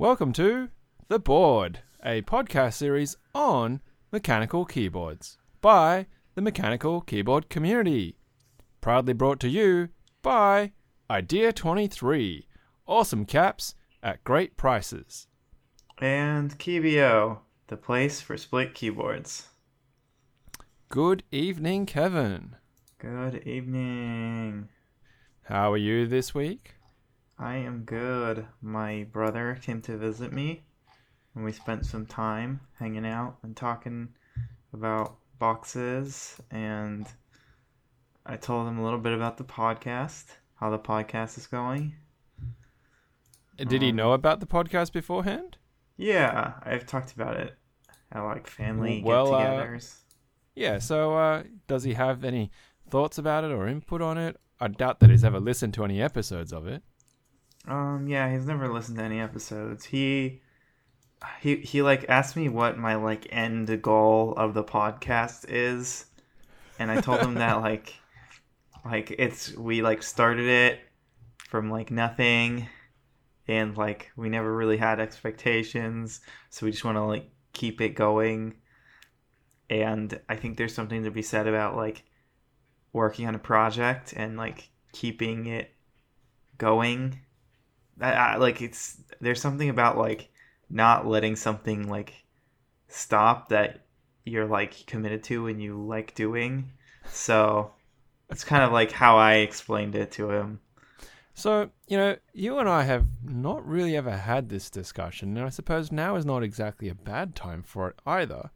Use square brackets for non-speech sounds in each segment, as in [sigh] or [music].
Welcome to The Board, a podcast series on mechanical keyboards by the mechanical keyboard community. Proudly brought to you by Idea23. Awesome caps at great prices. And Keebio, the place for split keyboards. Good evening, Kevin. Good evening. How are you this week? I am good. My brother came to visit me, and we spent some time hanging out and talking about boxes. And I told him a little bit about the podcast, how the podcast is going. Did he Um, know about the podcast beforehand? Yeah, I've talked about it at like family Well, uh, get-togethers. Yeah, so uh, does he have any thoughts about it or input on it? I doubt that he's ever listened to any episodes of it. Um, yeah, he's never listened to any episodes. He he he like asked me what my like end goal of the podcast is, and I told him that [laughs] like like it's we like started it from like nothing, and like we never really had expectations, so we just want to like keep it going. And I think there's something to be said about like working on a project and like keeping it going I, I, like it's there's something about like not letting something like stop that you're like committed to and you like doing so it's kind of like how i explained it to him So, you know, you and I have not really ever had this discussion, and I suppose now is not exactly a bad time for it either.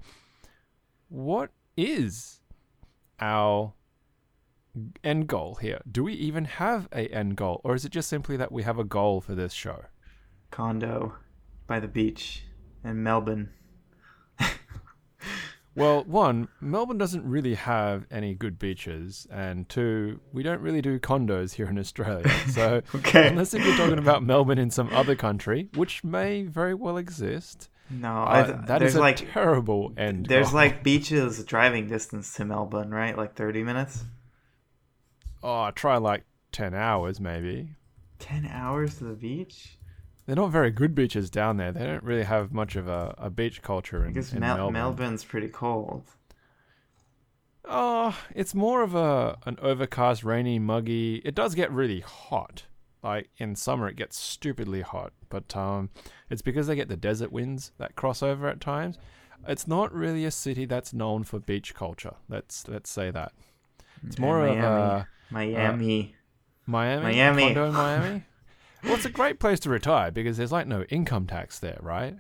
What is our end goal here? Do we even have a end goal, or is it just simply that we have a goal for this show? condo by the beach in melbourne [laughs] Well, one, Melbourne doesn't really have any good beaches, and two, we don't really do condos here in Australia. [laughs] So, okay unless if you're talking about Melbourne in some other country, which may very well exist, no uh, I, that there's a like terrible end. there's goal. like [laughs] beaches driving distance to melbourne right like 30 minutes oh, try like ten hours maybe. 10 hours to the beach They're not very good beaches down there. They don't really have much of a, a beach culture in, because in Mel- Melbourne. melbourne's pretty cold Oh, it's more of a an overcast, rainy, muggy. It does get really hot. Like in summer, it gets stupidly hot, but um, it's because they get the desert winds that cross over at times. It's not really a city that's known for beach culture. Let's let's say that. It's more of Miami. a miami Miami, Miami. condo in Miami. well, it's a great place to retire because there's like no income tax there, right?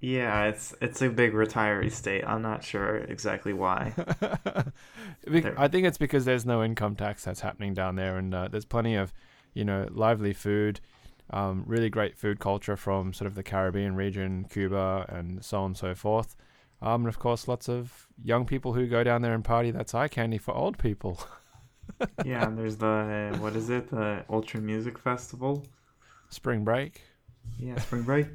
Yeah, it's it's a big retiree state. I'm not sure exactly why. [laughs] I think it's because there's no income tax that's happening down there, and uh, there's plenty of, you know, lively food, um, really great food culture from sort of the Caribbean region, Cuba, and so on and so forth. Um, and of course, lots of young people who go down there and party. That's eye candy for old people. [laughs] yeah, and there's the what is it? The Ultra Music Festival. Spring break. Yeah, spring break.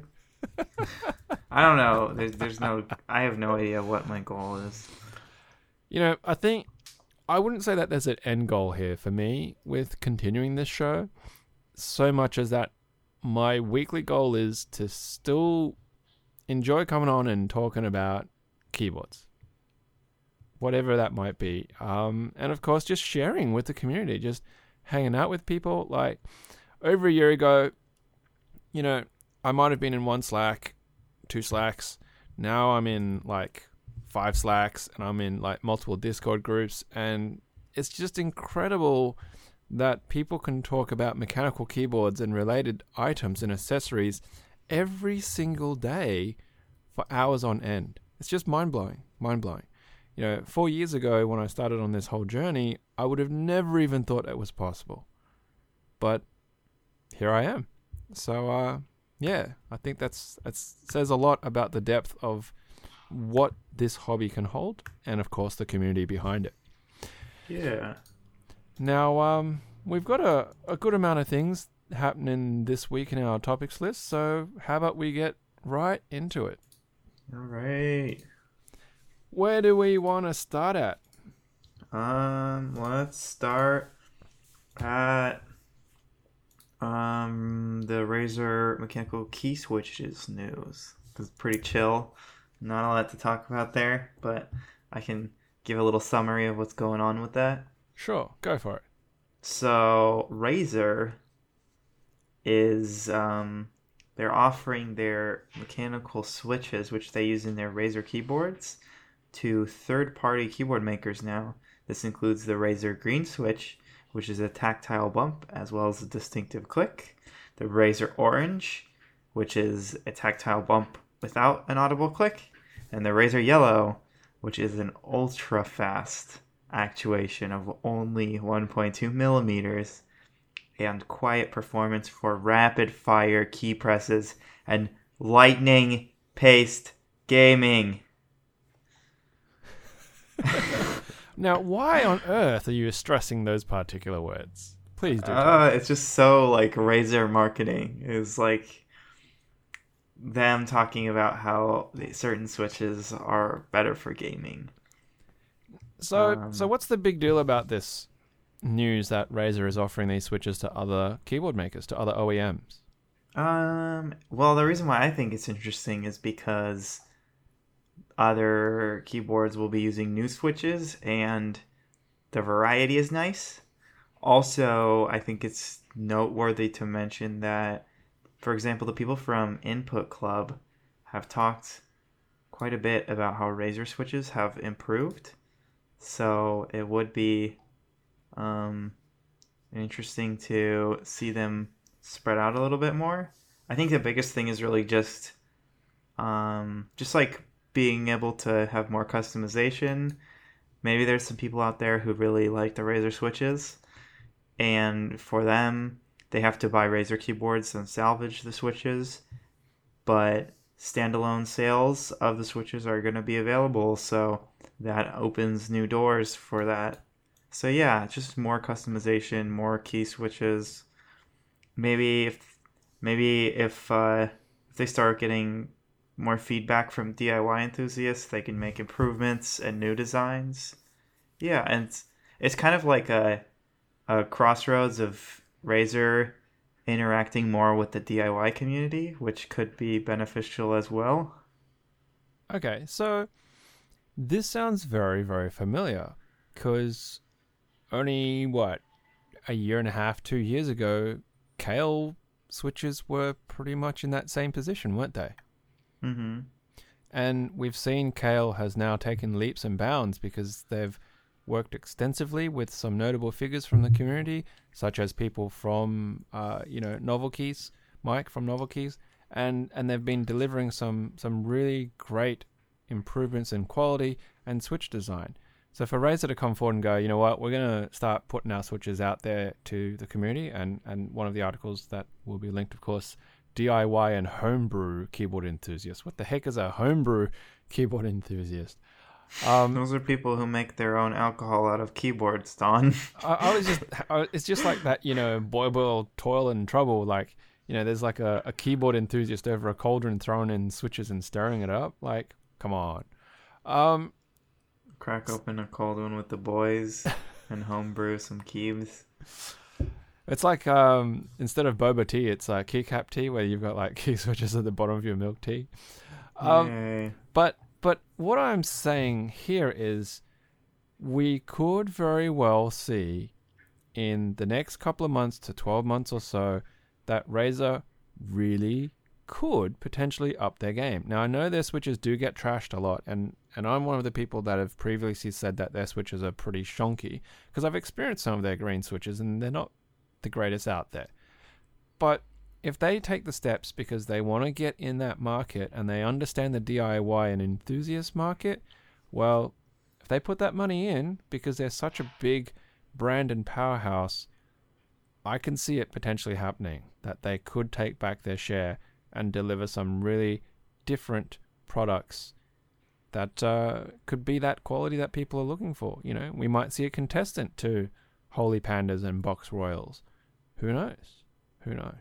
I don't know. There's there's no. I have no idea what my goal is. You know, I think I wouldn't say that there's an end goal here for me with continuing this show, so much as that my weekly goal is to still enjoy coming on and talking about keyboards, whatever that might be. Um, and of course, just sharing with the community, just hanging out with people. Like over a year ago, you know, I might have been in one Slack, two Slacks. Now I'm in like five Slacks and I'm in like multiple Discord groups. And it's just incredible that people can talk about mechanical keyboards and related items and accessories every single day for hours on end. It's just mind blowing, mind blowing. You know, four years ago when I started on this whole journey, I would have never even thought it was possible. But here I am. So, uh, yeah, I think that's that says a lot about the depth of what this hobby can hold, and of course the community behind it. Yeah. Now, um, we've got a, a good amount of things happening this week in our topics list, so how about we get right into it? All right. Where do we want to start at? Um. Let's start at Um, the Razer mechanical key switches news. It's pretty chill. Not a lot to talk about there, but I can give a little summary of what's going on with that. Sure, go for it. So Razer is um, they're offering their mechanical switches, which they use in their Razer keyboards, to third-party keyboard makers now. This includes the Razer Green Switch, which is a tactile bump as well as a distinctive click. The Razer Orange, which is a tactile bump without an audible click, and the Razer Yellow, which is an ultra fast actuation of only 1.2 millimeters and quiet performance for rapid fire key presses and lightning paced gaming. [laughs] Now, why on earth are you stressing those particular words? Please do. Uh, it's just so like Razer marketing is like them talking about how certain switches are better for gaming. So, Um, so what's the big deal about this news that Razer is offering these switches to other keyboard makers, to other OEMs? Um, well, the reason why I think it's interesting is because other keyboards will be using new switches and the variety is nice. Also, I think it's noteworthy to mention that, for example, the people from Input Club have talked quite a bit about how Razer switches have improved. So it would be um, interesting to see them spread out a little bit more. I think the biggest thing is really just um, just like being able to have more customization. Maybe there's some people out there who really like the Razer switches, and for them, they have to buy Razer keyboards and salvage the switches. But standalone sales of the switches are going to be available, so that opens new doors for that. So yeah, just more customization, more key switches. Maybe if maybe if uh, if they start getting more feedback from DIY enthusiasts, they can make improvements and new designs. Yeah, and it's, it's kind of like a a crossroads of Razer interacting more with the DIY community, which could be beneficial as well. Okay, so this sounds very, very familiar because only what a year and a half, two years ago, Kailh switches were pretty much in that same position, weren't they? Mm-hmm. And we've seen Kailh has now taken leaps and bounds because they've worked extensively with some notable figures from the community, such as people from, uh, you know, NovelKeys, Mike from NovelKeys, and and they've been delivering some some really great improvements in quality and switch design. So for Razer to come forward and go, you know what, we're gonna start putting our switches out there to the community, and and one of the articles that will be linked, of course, DIY and homebrew keyboard enthusiast. What the heck is a homebrew keyboard enthusiast? Um, Those are people who make their own alcohol out of keyboards, Don. I, I was just, [laughs] I, it's just like that, you know, boy, boy, toil and trouble. Like, you know, there's like a, a keyboard enthusiast over a cauldron throwing in switches and stirring it up. Like, come on. Um, Crack open a cold one with the boys and homebrew some keys. It's like um, instead of boba tea, it's uh, keycap tea, where you've got like [laughs] key switches at the bottom of your milk tea. Um. But but what I'm saying here is we could very well see in the next couple of months to 12 months or so that Razer really could potentially up their game. Now I know their switches do get trashed a lot and and I'm one of the people that have previously said that their switches are pretty shonky because I've experienced some of their green switches and they're not the greatest out there. But if they take the steps because they want to get in that market and they understand the DIY and enthusiast market, well, if they put that money in because they're such a big brand and powerhouse, I can see it potentially happening that they could take back their share and deliver some really different products that uh, could be that quality that people are looking for. You know, we might see a contestant to Holy Pandas and Box Royals. Who knows? Who knows?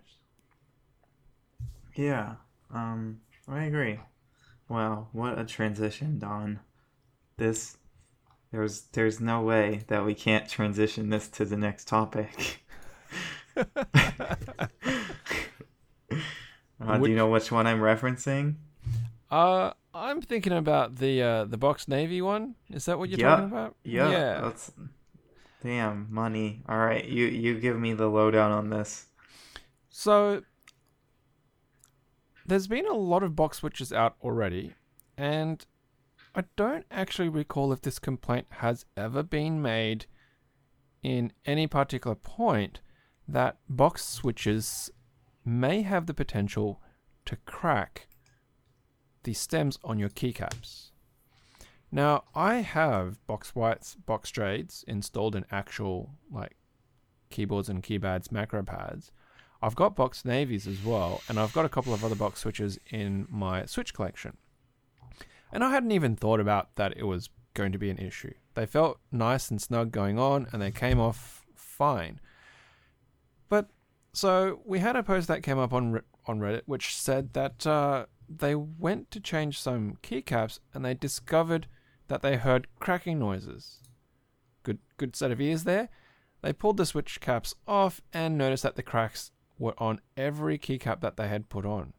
Yeah, um, I agree. Wow, what a transition, Don. This, there's, there's no way that we can't transition this to the next topic. [laughs] Uh, do you know which one I'm referencing? Uh, I'm thinking about the uh, the box navy one. Is that what you're Yeah. talking about? Yeah. Yeah. Damn money. All right, you you give me the lowdown on this. So there's been a lot of box switches out already, and I don't actually recall if this complaint has ever been made in any particular point that box switches may have the potential to crack the stems on your keycaps. Now, I have box whites, box jades installed in actual like keyboards and keypads, macro pads. I've got box navies as well, and I've got a couple of other box switches in my switch collection. And I hadn't even thought about that it was going to be an issue. They felt nice and snug going on, and they came off fine. But so we had a post that came up on on Reddit which said that uh, they went to change some keycaps and they discovered that they heard cracking noises. Good good set of ears there. They pulled the switch caps off and noticed that the cracks were on every keycap that they had put on.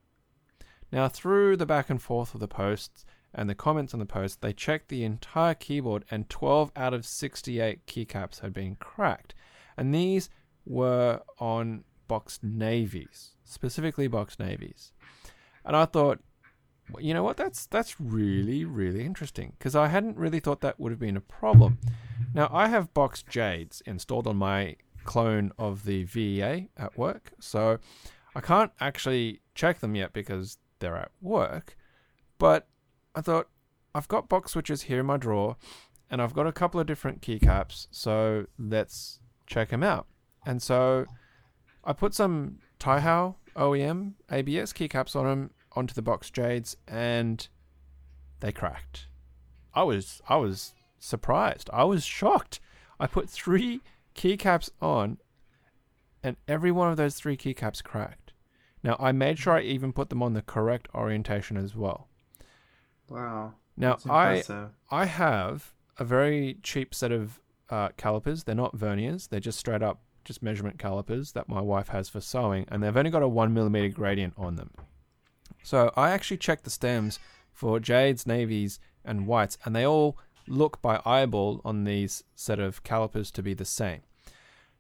Now, through the back and forth of the posts and the comments on the post, they checked the entire keyboard and 12 out of 68 keycaps had been cracked. And these were on box navies, specifically box navies. And I thought, you know what? That's that's really really interesting because I hadn't really thought that would have been a problem. Now I have box jades installed on my clone of the VEA at work, so I can't actually check them yet because they're at work. But I thought I've got box switches here in my drawer, and I've got a couple of different keycaps, so let's check them out. And so I put some Taihao OEM ABS keycaps on them onto the box jades, and they cracked. I was I was surprised. I was shocked. I put three keycaps on, and every one of those three keycaps cracked. Now I made sure I even put them on the correct orientation as well. Wow. Now I. I have a very cheap set of uh, calipers. They're not verniers. They're just straight up just measurement calipers that my wife has for sewing, and they've only got a one millimeter gradient on them. So I actually checked the stems for jades, navies, and whites, and they all look by eyeball on these set of calipers to be the same.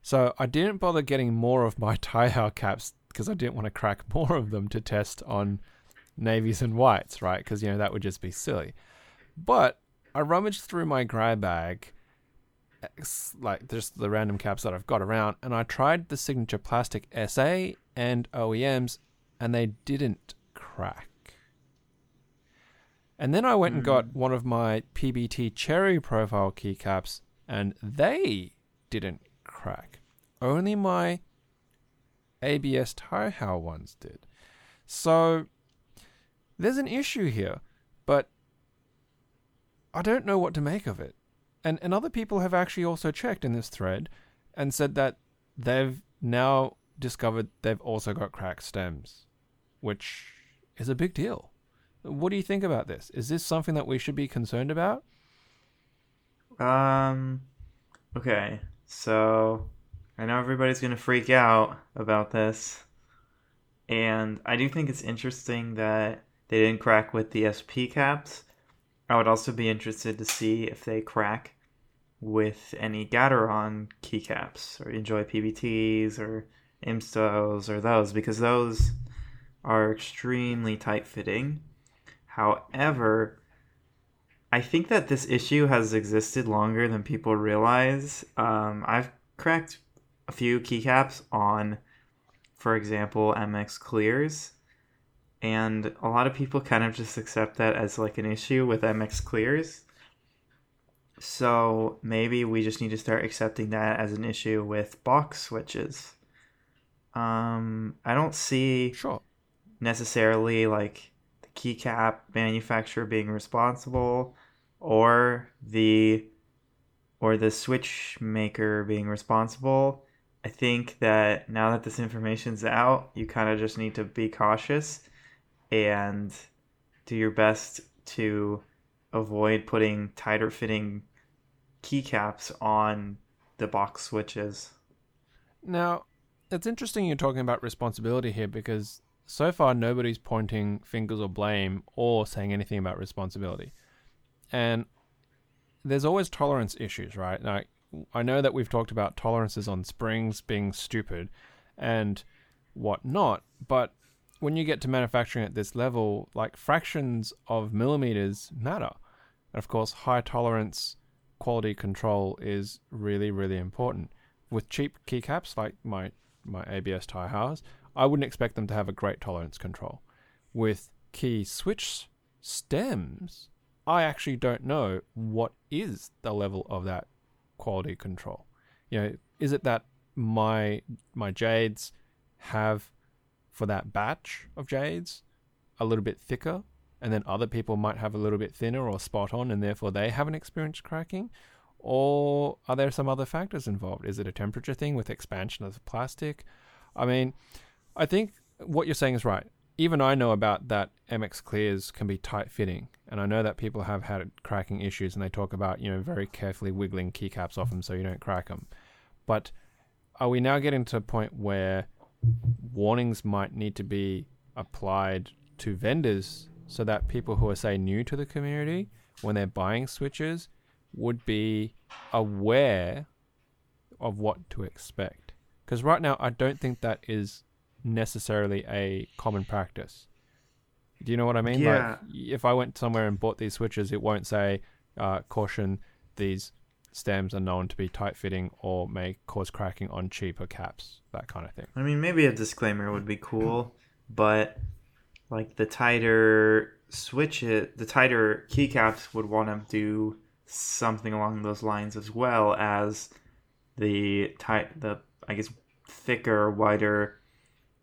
So I didn't bother getting more of my [laughs] Taihao caps because I didn't want to crack [laughs] more of them to test on navies and whites, right? Because you know that would just be silly. But I rummaged through my grab bag, like just the random caps that I've got around, and I tried the Signature Plastic SA and OEMs, and they didn't crack. And then I went and got hmm. one of my PBT Cherry profile keycaps, and they didn't crack. Only my ABS Taihao ones did. So there's an issue here, but I don't know what to make of it. And and other people have actually also checked in this thread and said that they've now discovered they've also got cracked stems, which is a big deal. What do you think about this? Is this something that we should be concerned about? Um, okay. So I know everybody's gonna freak out about this, and I do think it's interesting that they didn't crack with the SP caps. I would also be interested to see if they crack with any Gateron keycaps or Enjoy PBTs or Imstos or those because those are extremely tight fitting. However, I think that this issue has existed longer than people realize. Um, I've cracked a few keycaps on, for example, MX Clears, and a lot of people kind of just accept that as like an issue with MX Clears. So maybe we just need to start accepting that as an issue with box switches. Um, I don't see Sure. Necessarily like the keycap manufacturer being responsible or the or the switch maker being responsible. I think that now that this information's out, you kind of just need to be cautious and do your best to avoid putting tighter fitting keycaps on the box switches. Now, it's interesting you're talking about responsibility here because so far nobody's pointing fingers or blame or saying anything about responsibility. And there's always tolerance issues, right? Now, I know that we've talked about tolerances on springs being stupid and whatnot, but when you get to manufacturing at this level, like fractions of millimeters matter. And of course, high tolerance quality control is really, really important. With cheap keycaps like my my ABS Taihaos, I wouldn't expect them to have a great tolerance control. With key switch stems, I actually don't know what is the level of that quality control. You know, is it that my my jades have for that batch of jades a little bit thicker and then other people might have a little bit thinner or spot on and therefore they haven't experienced cracking or are there some other factors involved? Is it a temperature thing with expansion of the plastic? I mean, I think what you're saying is right. Even I know about that MX clears can be tight fitting, and I know that people have had cracking issues, and they talk about you know very carefully wiggling keycaps off them so you don't crack them. But are we now getting to a point where warnings might need to be applied to vendors so that people who are say new to the community when they're buying switches would be aware of what to expect. Because right now, I don't think that is necessarily a common practice. Do you know what I mean? Yeah. Like, if I went somewhere and bought these switches, it won't say, uh, caution, these stems are known to be tight fitting or may cause cracking on cheaper caps, that kind of thing. I mean, maybe a disclaimer would be cool, but like the tighter switch it, the tighter keycaps would want to do something along those lines as well as the tight the I guess thicker, wider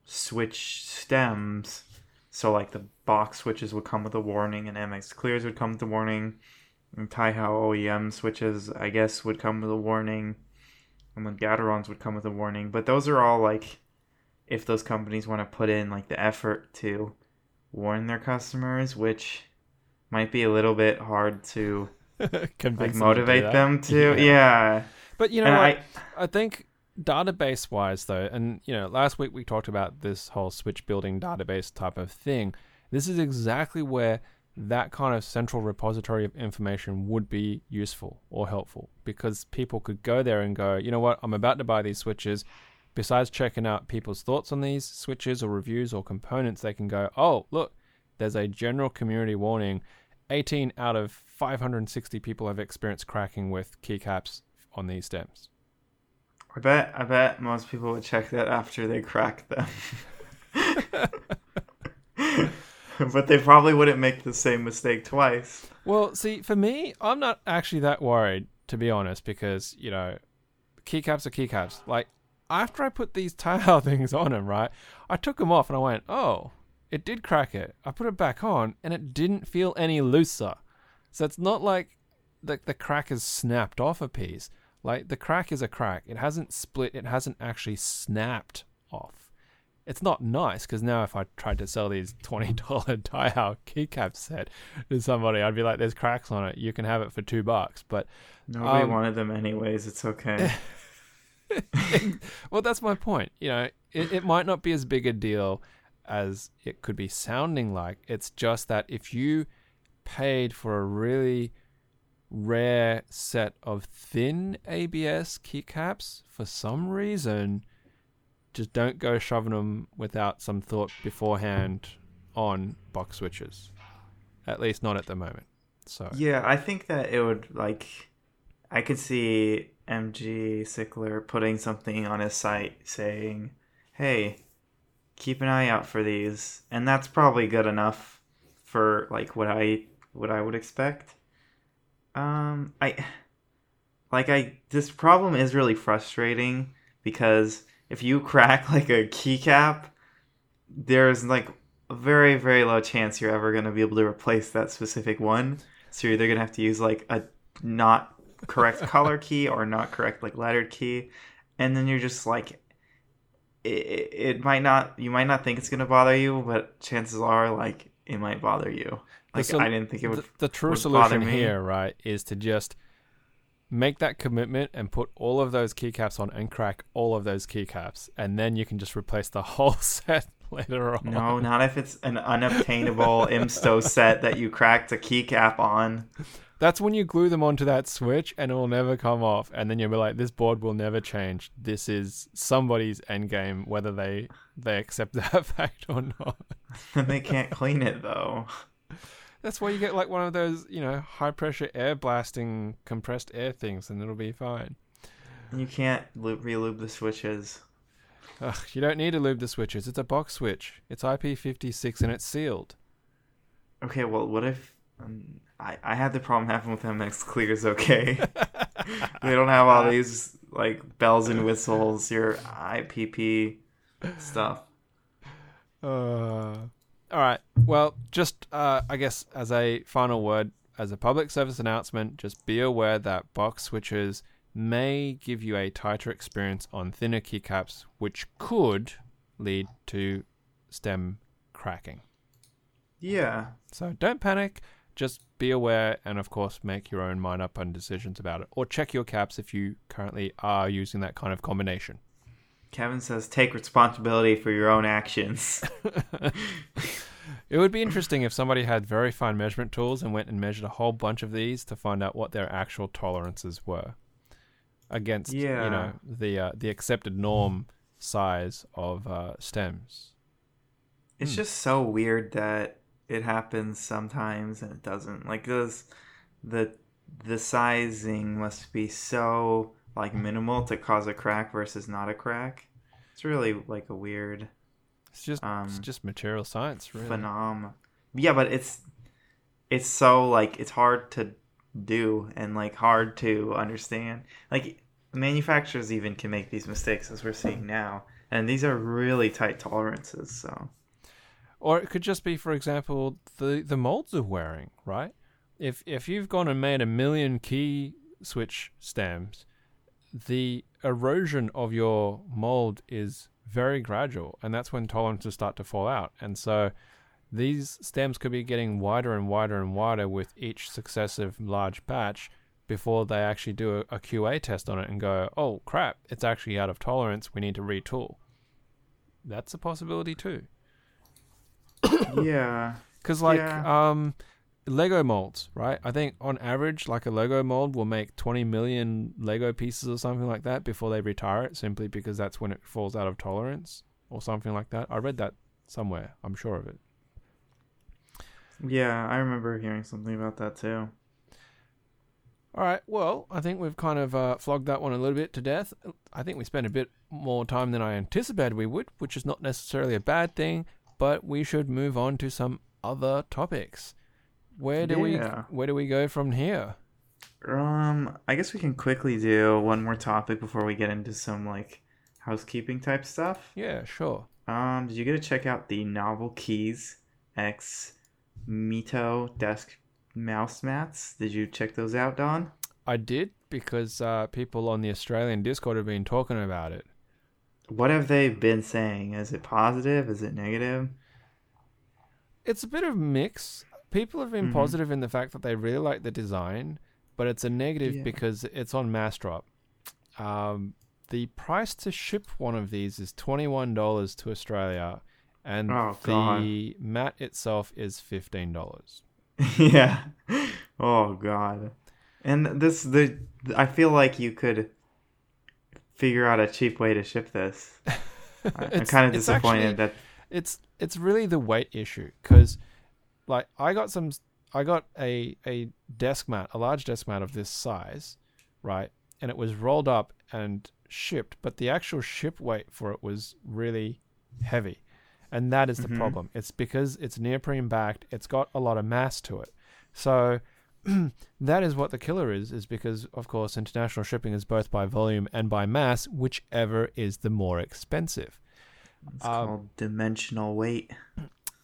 switch stems. So like the box switches would come with a warning, and MX clears would come with a warning. And Taihao OEM switches, I guess, would come with a warning, and then Gaterons would come with a warning. But those are all like, if those companies want to put in like the effort to warn their customers, which might be a little bit hard to [laughs] like motivate them to. [laughs] Yeah. yeah. But you know, I, I think database wise though, and you know, last week we talked about this whole switch building database type of thing. This is exactly where that kind of central repository of information would be useful or helpful because people could go there and go, you know what, I'm about to buy these switches. Besides checking out people's thoughts on these switches or reviews or components, they can go, oh, look, there's a general community warning 18 out of 560 people have experienced cracking with keycaps on these stems. I bet I bet most people would check that after they crack them. [laughs] but they probably wouldn't make the same mistake twice. Well, see, for me, I'm not actually that worried to be honest because, you know, keycaps are keycaps. Like after I put these [laughs] tile things on them, right? I took them off and I went, "Oh, it did crack it. I put it back on and it didn't feel any looser. So it's not like the, the crack has snapped off a piece. Like the crack is a crack. It hasn't split, it hasn't actually snapped off. It's not nice because now if I tried to sell these $20 Taihao [laughs] keycap set to somebody, I'd be like, there's cracks on it. You can have it for two bucks. But nobody um, wanted them anyways. It's okay. [laughs] well, that's my point. You know, it, it might not be as big a deal as it could be sounding like. It's just that if you paid for a really rare set of thin ABS keycaps for some reason, just don't go shoving them without some thought beforehand on box switches. At least not at the moment. So yeah, I think that it would like. I could see MG Sickler putting something on his site saying, "Hey, keep an eye out for these, and that's probably good enough for like what I what I would expect. Um, I like I this problem is really frustrating because if you crack [laughs] like a keycap, there's like a very very low chance you're ever going to be able to replace that specific one. So you're either going to have to use like a not correct [laughs] color key or not correct like lettered key, and then you're just like it, it might not you might not think it's gonna bother you, but chances are like it might bother you. Like I didn't think it would. The, the true would solution here, right, is to just make that commitment and put all of those keycaps on and crack all of those keycaps, and then you can just replace the [laughs] whole set later on. No, not if it's an unobtainable [laughs] IMSTO set that you cracked a keycap on. That's when you glue them onto that switch and it will never come off. And then you'll be like, this board will never change. This is somebody's end game, whether they they accept [laughs] that fact or not. And they can't clean it though. That's why you get like one of those, you know, high pressure air blasting compressed air things and it'll be fine. You can't re-lube relube the switches. Ugh, you don't need to lube the switches. It's a box switch. It's IP56 and it's sealed. Okay, well, what if um, I I had the problem happen with MX Clears? Okay, [laughs] they don't have all these like bells and whistles, your IPP stuff. Uh, all right. Well, just uh, I guess as a final word, as a public service announcement, just be aware that box switches may give you a tighter experience on thinner keycaps, which could lead to stem cracking. Yeah, So don't panic. Just be aware, and of course, make your own mind up and decisions about it, or check your caps if you currently are using that kind of combination. Kevin says take responsibility for your own actions. [laughs] [laughs] It would be interesting if somebody had very fine measurement tools and went and measured a whole bunch of these to find out what their actual tolerances were against, you know, the uh, the accepted norm size of uh, stems. It's Hmm. just so weird that it happens sometimes and it doesn't. Like this, the the sizing must be so like minimal to cause a crack versus not a crack. It's really like a weird It's just um it's just material science, really. phenom. Yeah, but it's it's so like it's hard to do and like hard to understand. Like manufacturers even can make these mistakes as we're seeing now, and these are really tight tolerances. So Or it could just be, for example, the the molds are wearing, right? If if you've gone and made a million key switch stems, the erosion of your mold is very gradual, and that's when tolerances start to fall out. And so these stems could be getting wider and wider and wider with each successive large batch before they actually do a, a QA test on it and go, oh crap, it's actually out of tolerance. We need to retool. That's a possibility too. [coughs] yeah, Because like Yeah. um, Lego molds, right? I think on average, like a Lego mold will make 20 million Lego pieces or something like that before they retire it, simply because that's when it falls out of tolerance or something like that. I read that somewhere. I'm sure of it. yeah, I remember hearing something about that too. All right. Well, I think we've kind of uh, flogged that one a little bit to death. I think we spent a bit more time than I anticipated we would, which is not necessarily a bad thing. But we should move on to some other topics. Where do Yeah. we Where do we go from here? Um, I guess we can quickly do one more topic before we get into some like housekeeping type stuff. Yeah, sure. Um, did you get to check out the NovelKeys X Mito desk mouse mats? Did you check those out, Don? I did because uh, people on the Australian Discord have been talking about it. What have they been saying? Is it positive? Is it negative? It's a bit of mix. People have been Mhm. positive in the fact that they really like the design, but it's a negative Yeah. because it's on Massdrop. Um, the price to ship one of these is twenty one dollars to Australia, and Oh, the mat itself is fifteen dollars. [laughs] yeah. Oh God. And this the I feel like you could figure out a cheap way to ship this. [laughs] I'm kind of disappointed actually- that it's it's really the weight issue because like I got some I got a a desk mat a large desk mat of this size right and it was rolled up and shipped but the actual ship weight for it was really heavy and that is the Mhm. problem it's because it's neoprene backed it's got a lot of mass to it so [clears throat] that is what the killer is is because of course international shipping is both by volume and by mass whichever is the more expensive it's Um, called dimensional weight.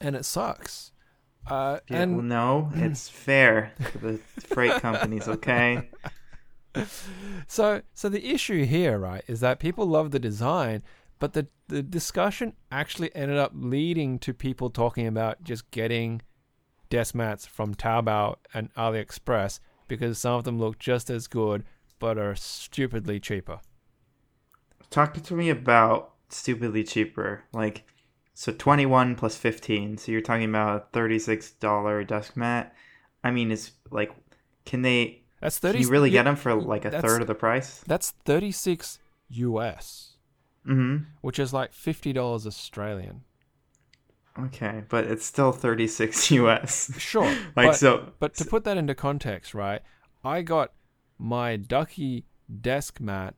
and it sucks. Uh, Yeah, well, no, [clears throat] it's fair to the freight companies, okay? [laughs] so, so the issue here, right, is that people love the design, but the the discussion actually ended up leading to people talking about just getting desk mats from Taobao and AliExpress because some of them look just as good, but are stupidly cheaper. Talk to me about stupidly cheaper. Like, so 21 plus 15. So you're talking about a $36 desk mat. I mean, it's like, can they, That's can thirty. you really yeah, get them for like a third of the price? That's thirty six US, Mm which is like fifty dollars Australian. Okay. But it's still 36 [laughs] US. Sure, [laughs] like, but, so, but to put that into context, right? I got my Ducky desk mat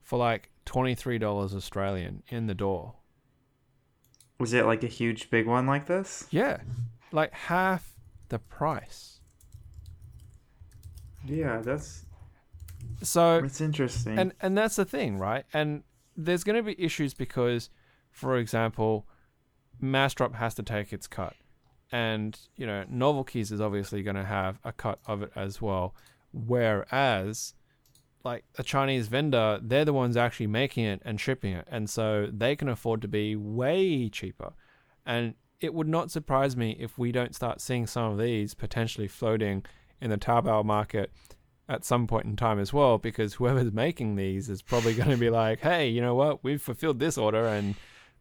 for like twenty three dollars Australian in the door. Was it like a huge big one like this? Yeah, like half the price. Yeah, that's, So it's interesting. and and that's the thing, right? And there's going to be issues because, for example, Massdrop has to take its cut, and you know NovelKeys is obviously going to have a cut of it as well. Whereas, like a Chinese vendor, they're the ones actually making it and shipping it, and so they can afford to be way cheaper. And it would not surprise me if we don't start seeing some of these potentially floating in the Taobao market at some point in time as well, because whoever's [laughs] making these is probably going to be like, "Hey, you know what? We've fulfilled this order," and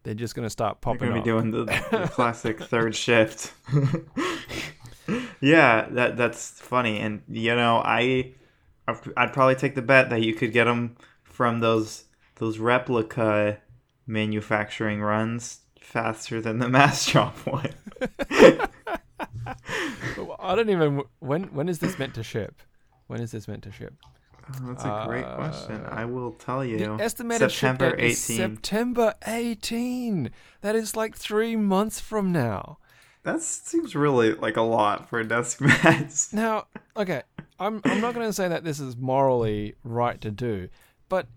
they're just going to start popping. You're popping gonna be doing the, the [laughs] classic third shift. [laughs] yeah, that that's funny, and you know, I I'd probably take the bet that you could get them from those those replica manufacturing runs faster than the [laughs] Massdrop one. [laughs] I don't even. When when is this meant to ship? When is this meant to ship? Oh, that's a great uh, question. I will tell you. The estimated September ship date is 18. September 18. That is like three months from now. That seems really like a lot for a desk mats. Now, okay, I'm I'm not going to say that this is morally right to do, but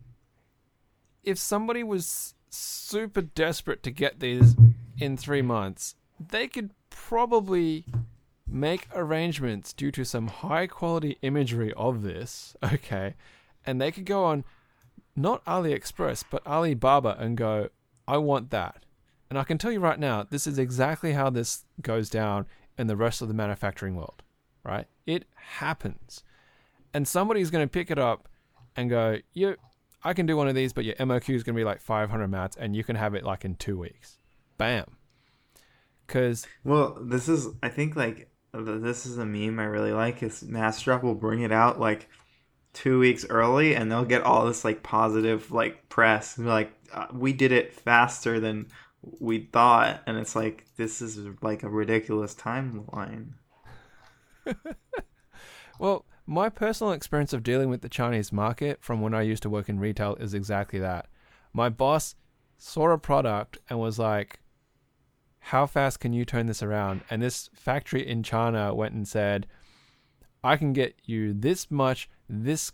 if somebody was super desperate to get these in three months, they could probably make arrangements due to some high quality imagery of this, [laughs] okay, and they could go on not AliExpress but Alibaba and go, I want that. And I can tell you right now, this is exactly how this goes down in the rest of the manufacturing world, right? It happens. And somebody's going to pick it up and go, you, I can do one of these, but your MOQ is going to be like 500 mats and you can have it like in two weeks. Bam. Because, Well, this is I think like this is a meme I really like is Massdrop will bring it out like two weeks early and they'll get all this like positive like press and like uh, we did it faster than we thought and it's like this is like a ridiculous timeline. [laughs] well, my personal experience of dealing with the Chinese market from when I used to work in retail is exactly that. My boss saw a product and was like, How fast can you turn this around? And this factory in China went and said, I can get you this much, this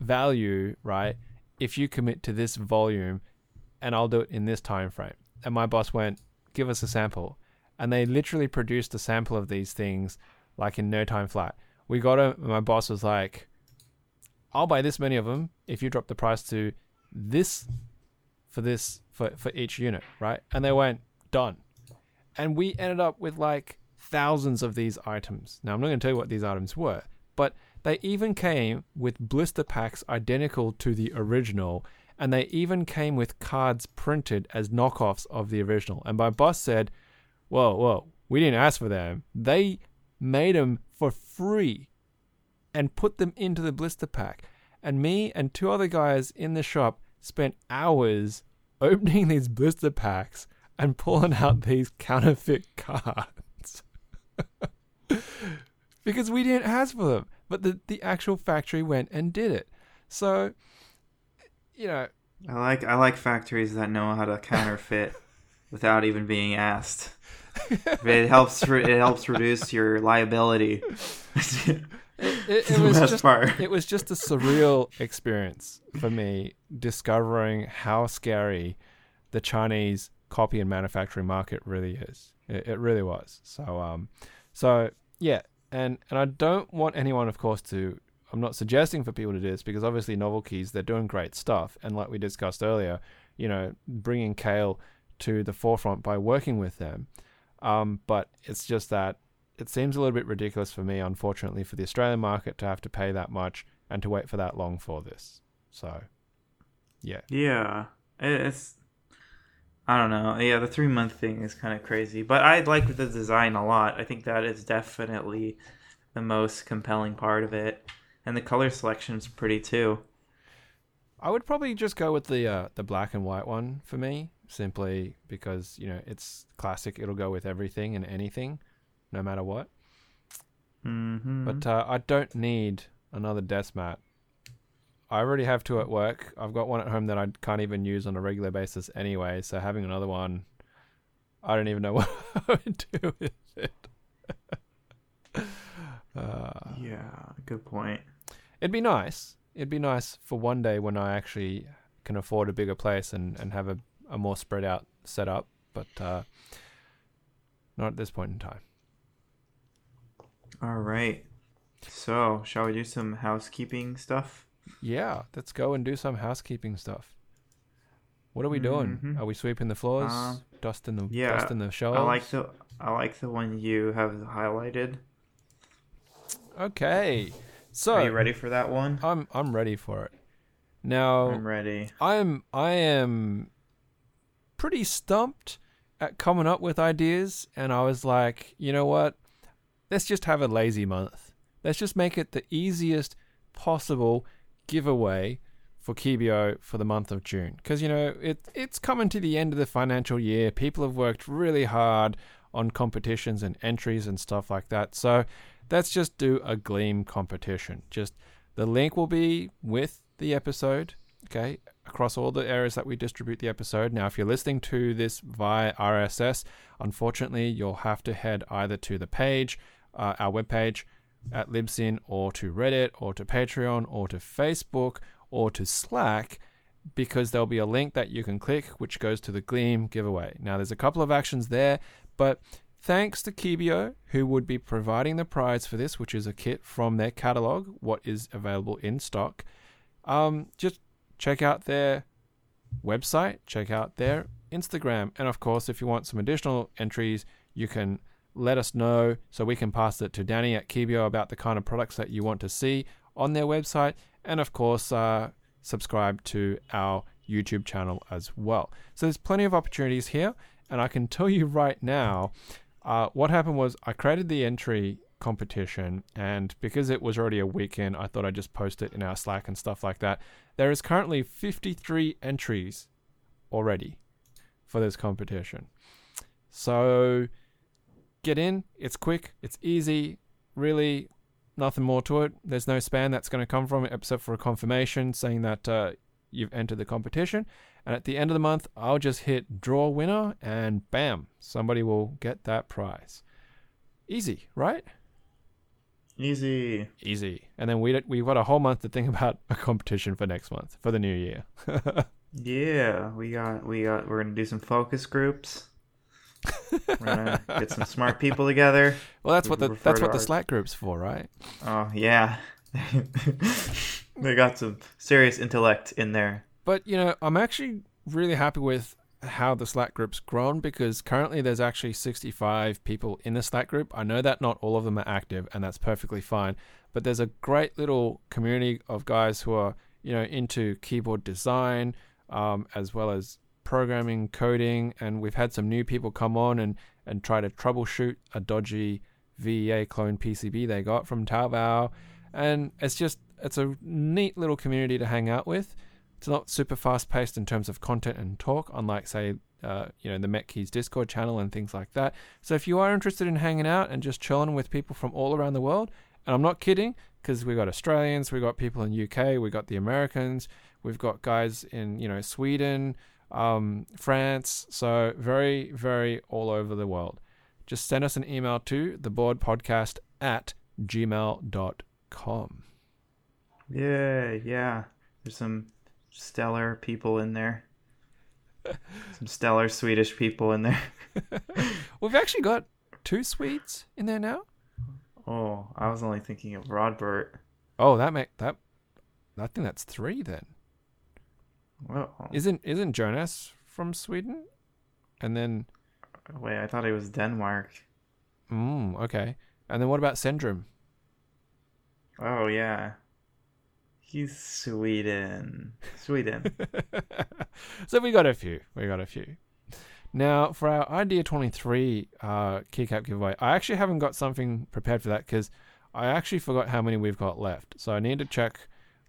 value, right? If you commit to this volume, and I'll do it in this time frame. And my boss went, Give us a sample. And they literally produced a sample of these things like in no time flat. We got them, my boss was like, I'll buy this many of them if you drop the price to this for this for, for each unit, right? And they went, done. And we ended up with like thousands of these items. Now I'm not gonna tell you what these items were, but they even came with blister packs identical to the original, and they even came with cards printed as knockoffs of the original. And my boss said, Whoa, whoa, we didn't ask for them. They made them for free and put them into the blister pack. And me and two other guys in the shop spent hours opening these blister packs and pulling out these counterfeit [laughs] cards. because we didn't ask for them. But the, the actual factory went and did it. So, you know, I like I like factories that know how to counterfeit [laughs] without even being asked. It helps re- it helps reduce your liability. [laughs] it, it, [laughs] it was just part. it was just a surreal experience for me discovering how scary the Chinese copy and manufacturing market really is. It, it really was. So um, so yeah, and and I don't want anyone, of course, to. I'm not suggesting for people to do this because obviously NovelKeys they're doing great stuff, and like we discussed earlier, you know, bringing Kailh to the forefront by working with them. Um, but it's just that it seems a little bit ridiculous for me, unfortunately, for the Australian market to have to pay that much and to wait for that long for this. So, yeah. Yeah, it's. I don't know. Yeah, the three month thing is kind of crazy, but I like the design a lot. I think that is definitely the most compelling part of it, and the color selection's pretty too. I would probably just go with the uh, the black and white one for me, simply because you know it's classic. It'll go with everything and anything, no matter what. Mm-hmm. But uh, I don't need another desk mat. I already have two at work. I've got one at home that I can't even use on a regular basis anyway. So having another one, I don't even know [laughs] what I would do with it. [laughs] uh, yeah, good point. it'd be nice. It'd be nice for one day when I actually can afford a bigger place and, and have a, a more spread out setup. But uh, not at this point in time. All right. So, shall we do some housekeeping stuff? Yeah, let's go and do some housekeeping stuff. What are we doing? Mhm. Are we sweeping the floors, Um, dusting the yeah, dusting the shelves? I like the I like the one you have highlighted. Okay, so Are you ready for that one? I'm I'm ready for it. Now I'm ready. I'm I am pretty stumped at coming up with ideas, and I was like, you know what? Let's just have a lazy month. Let's just make it the easiest possible giveaway for Keebio for the month of June, because you know it it's coming to the end of the financial year. People have worked really hard on competitions and entries and stuff like that. So let's just do a Gleam competition. Just the link will be with the episode okay, across all the areas that we distribute the episode. Now, if you're listening to this via RSS, unfortunately, you'll have to head either to the page, uh, our webpage at Libsyn, or to Reddit, or to Patreon, or to Facebook, or to Slack, because there'll be a link that you can click, which goes to the Gleam giveaway. Now, there's a couple of actions there, but thanks to Keebio, who would be providing the prize for this, which is a kit from their catalog, what is available in stock. Um, just check out their website, check out their Instagram, and of course, if you want some additional entries, you can let us know so we can pass it to Danny at Keebio about the kind of products that you want to see on their website, and of course, uh, subscribe to our YouTube channel as well. So there's plenty of opportunities here, and I can tell you right now, uh, what happened was I created the entry competition, and because it was already a weekend, I thought I'd just post it in our Slack and stuff like that. There is currently 53 entries already for this competition. So get in, it's quick, it's easy, really nothing more to it. There's no spam that's going to come from it except for a confirmation saying that uh, you've entered the competition. And at the end of the month, I'll just hit draw winner and bam, somebody will get that prize. Easy, right? Easy. Easy. And then we we've got a whole month to think [laughs] about a competition for next month for the new year. [laughs] Yeah, we got we got we're gonna do some focus groups. We're gonna get some smart people together. [laughs] well, that's We what the that's to what the our- Slack group's for, right? Oh yeah. they got some serious intellect in there. But you know, I'm actually really happy with how the Slack group's grown because currently there's actually 65 people in the Slack group. I know that not all of them are active, and that's perfectly fine. But there's a great little community of guys who are you know into keyboard design, um, as well as programming, coding, and we've had some new people come on and and try to troubleshoot a dodgy VEA clone PCB they got from Taobao, and it's just it's a neat little community to hang out with. It's not super fast paced in terms of content and talk, unlike say, uh, you know, the MechKeys Discord channel and things like that. So if you are interested in hanging out and just chilling with people from all around the world, and I'm not kidding, because we've got Australians, we've got people in UK, we've got the Americans, we've got guys in you know Sweden, um, France, so very very all over the world. Just send us an email to theboardpodcast at gmail.com. Yeah, yeah. There's some stellar people in there. some stellar Swedish people in there. [laughs] We've actually got two Swedes in there now. Oh, I was only thinking of Rodbert. Oh, that make that. I think that's three then. Well, Isn't isn't Jonas from Sweden? And then, wait, I thought it was Denmark. mm, okay. And then what about Syndrome? Oh yeah. He's Sweden. Sweden. [laughs] so we got a few. We got a few. Now, for our Idea 23 uh, keycap giveaway, I actually haven't got something prepared for that because I actually forgot how many we've got left. So I need to check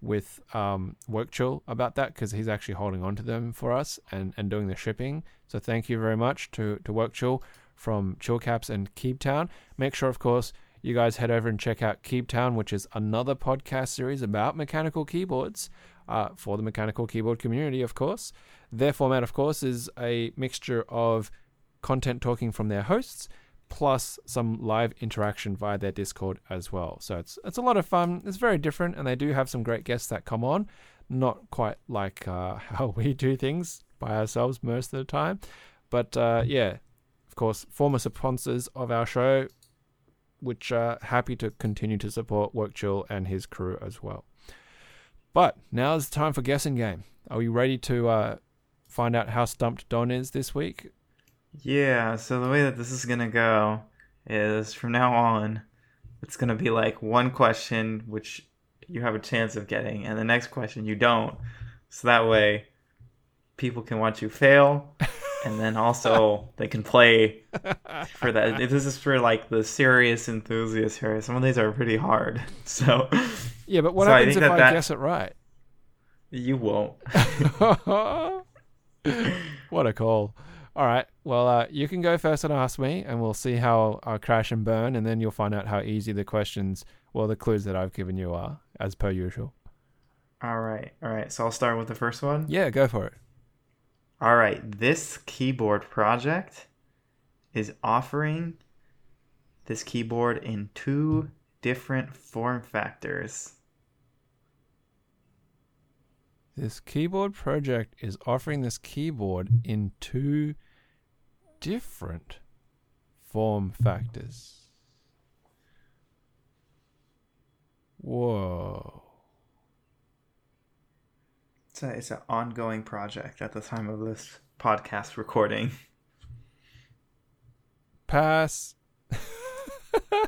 with um, Workchill about that because he's actually holding on to them for us and, and doing the shipping. So thank you very much to, to Workchill from Chill Caps and Keep Town. Make sure, of course, you guys head over and check out Keeptown, which is another podcast series about mechanical keyboards uh, for the mechanical keyboard community, of course. Their format, of course, is a mixture of content talking from their hosts plus some live interaction via their Discord as well. So it's it's a lot of fun. It's very different, and they do have some great guests that come on. Not quite like uh, [laughs] how we do things by ourselves most of the time, but uh, yeah, of course, former sponsors of our show, which are happy to continue to support Workchill and his crew as well. But now is the time for guessing game. Are we ready to uh, find out how stumped Don is this week? Yeah, so the way that this is gonna go is from now on, it's gonna be like one question which you have a chance of getting, and the next question you don't. So that way, people can watch you fail, and then also [laughs] they can play for that. This is for like the serious enthusiasts here. Some of these are pretty hard, [laughs] so Yeah, but what So happens think if that I that- guess it right? you won't. [laughs] what a call. All right. Well, uh, you can go first and ask me, and we'll see how I crash and burn, and then you'll find out how easy the questions, well, the clues that I've given you are, as per usual. All right, all right. So I'll start with the first one. Yeah, go for it. All right, this keyboard project is offering this keyboard in two different form factors. This keyboard project is offering this keyboard in two different form factors. Whoa. It's a, it's an ongoing project at the time of this podcast recording. Pass.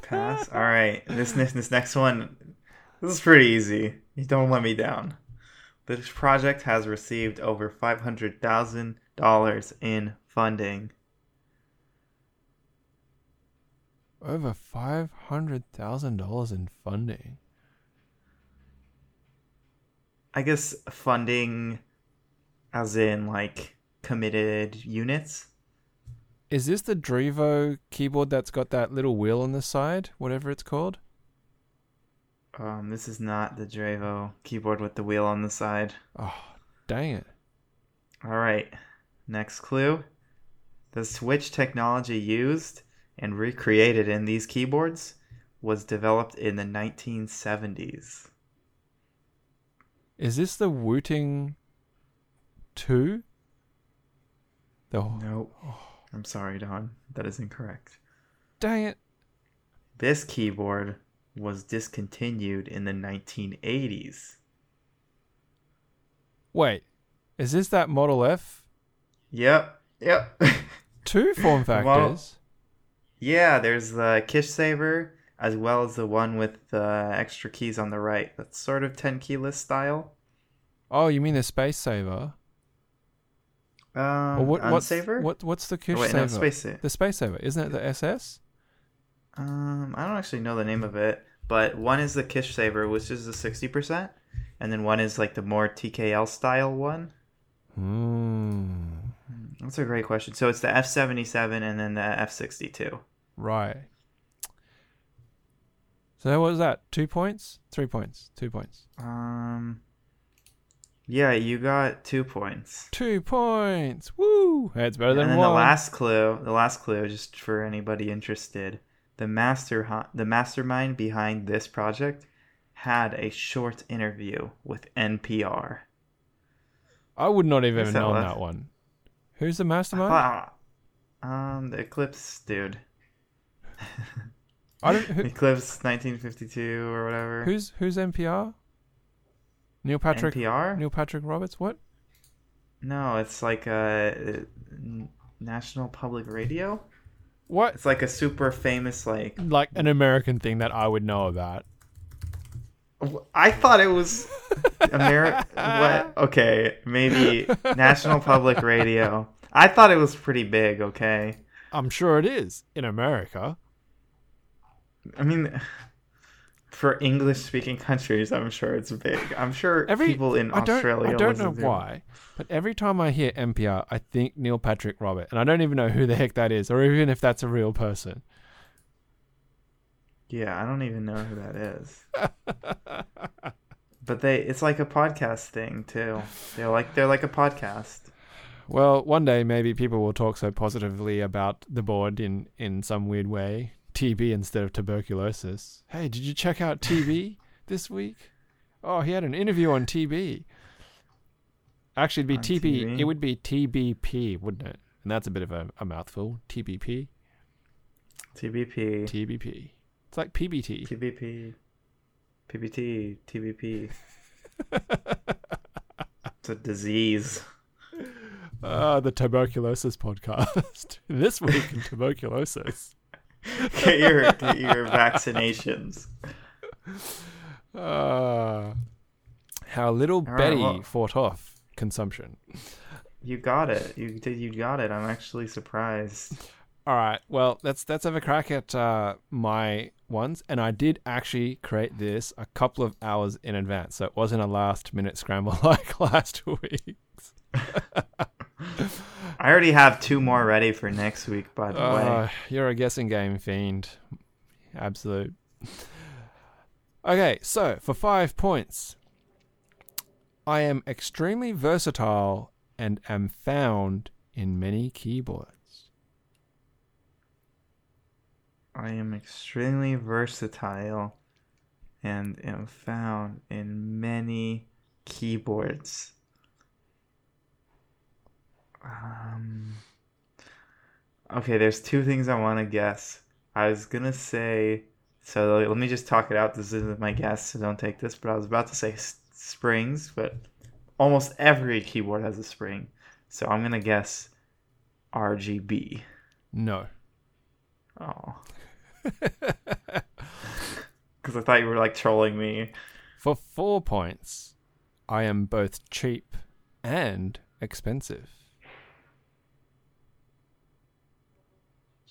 Pass. All right, this this this next one, this is pretty easy. You don't let me down. This project has received over five hundred thousand dollars in funding. Over $500,000 in funding. I guess funding, as in like committed units. Is this the Drevo keyboard that's got that little wheel on the side, whatever it's called? Um, this is not the Drevo keyboard with the wheel on the side. Oh, dang it. All right, next clue. The switch technology used and recreated in these keyboards was developed in the 1970s. Is this the Wooting 2? The Nope. Oh. I'm sorry, Don. That is incorrect. dang it. This keyboard was discontinued in the 1980s. Wait. Is this that Model F? Yep. Yep. [laughs] Two form factors. yeah, there's the Kishsaver as well as the one with the extra keys on the right. That's sort of 10 key list style. oh, you mean the Space Saver? Um, what, what's, Unsaver? what, what's the Oh, Kish wait, Saver? no, Space Saver. The Space Saver. Isn't it the SS? Um, I don't actually know the name of it, but one is the Kishsaver, which is the 60%, and then one is like the more TKL style one. Hmm. That's a great question. So it's the F77 and then the F62. Right. So what was that? Two points? Three points. Two points. Um, yeah, you got two points. Two points. Woo! That's better than one. and then the last clue, the last clue, just for anybody interested, the master, the mastermind behind this project had a short interview with NPR. I would not have that known that one. Who's the mastermind? Um, the Ellipse dude. [laughs] I don't. Who, Ellipse 1952 or whatever. who's who's NPR? Neil Patrick. NPR? Neil Patrick Roberts. What? No, it's like a, National Public Radio. What? It's like a super famous like. Like an American thing that I would know about. I thought it was America. what? [laughs] Okay, maybe National Public Radio. I thought it was pretty big. Okay. I'm sure it is in America. I mean, for English-speaking countries, I'm sure it's big. I'm sure Every people in I don't, Australia. I don't know why, but every time I hear NPR, I think Neil Patrick Robert, and I don't even know who the heck that is, or even if that's a real person. Yeah, I don't even know who that is. [laughs] but they, it's like a podcast thing too. They're like they're like a podcast. Well, one day maybe people will talk so positively about the board in in some weird way. TB instead of tuberculosis. Hey, did you check out TB [laughs] this week? Oh, he had an interview on TB. Actually, it'd be TB. TV? It would be TBP, wouldn't it? And that's a bit of a, a mouthful. TBP, TBP, TBP. It's like PBT. TBP, PBT, TBP. [laughs] it's a disease. Ah, the tuberculosis podcast. [laughs] this week in tuberculosis. [laughs] Get your get your vaccinations. Uh, how little right, Betty well- fought off consumption. You got it. You did. You got it. I'm actually surprised. All right, well, let's let's have a crack at uh, my ones, and I did actually create this a couple of hours in advance, so it wasn't a last minute scramble [laughs] like last week. [laughs] I already have two more ready for next week. By the way, Uh, you're a guessing game fiend, absolute. Okay, so for five points, I am extremely versatile and am found in many keyboards. I am extremely versatile and am found in many keyboards. Um, okay, there's two things I want to guess. I was gonna say, so let me just talk it out. This isn't my guess, so don't take this. But I was about to say s- springs, but almost every keyboard has a spring. So I'm gonna guess RGB. No. Oh. [laughs] Because [laughs] I thought you were like trolling me. For four points, I am both cheap and expensive.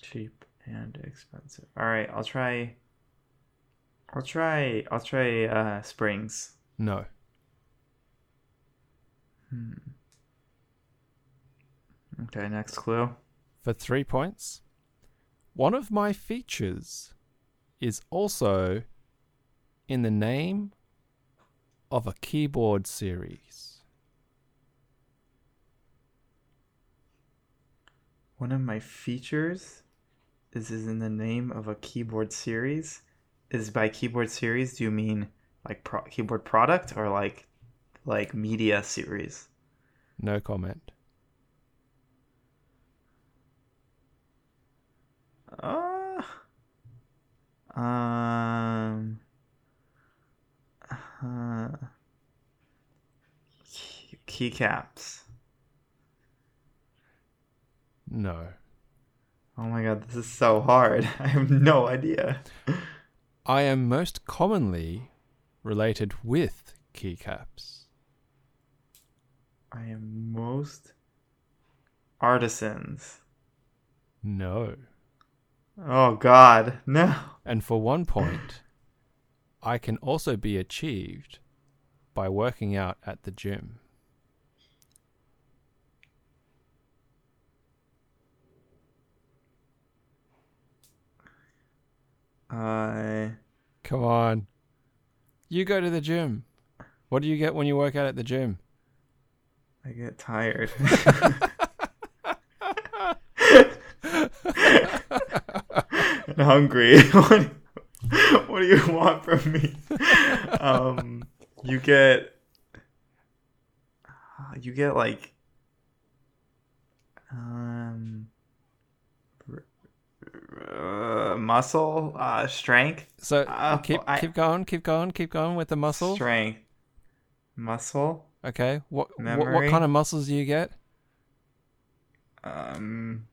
Cheap and expensive. All right, I'll try. I'll try. I'll try uh, springs. No. Hmm. Okay, next clue. For three points, one of my features is also in the name of a keyboard series. One of my features is is in the name of a keyboard series. Is by keyboard series do you mean like pro- keyboard product or like like media series? No comment. Uh, um. Uh, key, keycaps. No. Oh my god, this is so hard. [laughs] I have no idea. I am most commonly related with keycaps. I am most artisans. No. Oh god, no. And for one point, I can also be achieved by working out at the gym. I Come on. You go to the gym. What do you get when you work out at the gym? I get tired. [laughs] [laughs] and hungry. [laughs] what, what do you want from me? Um, you get, you get like, um, uh, muscle, uh, strength, So Uh, keep I- keep going, keep going, keep going with the muscle. strength, muscle, Okay. What, what what kind of muscles do you get? um,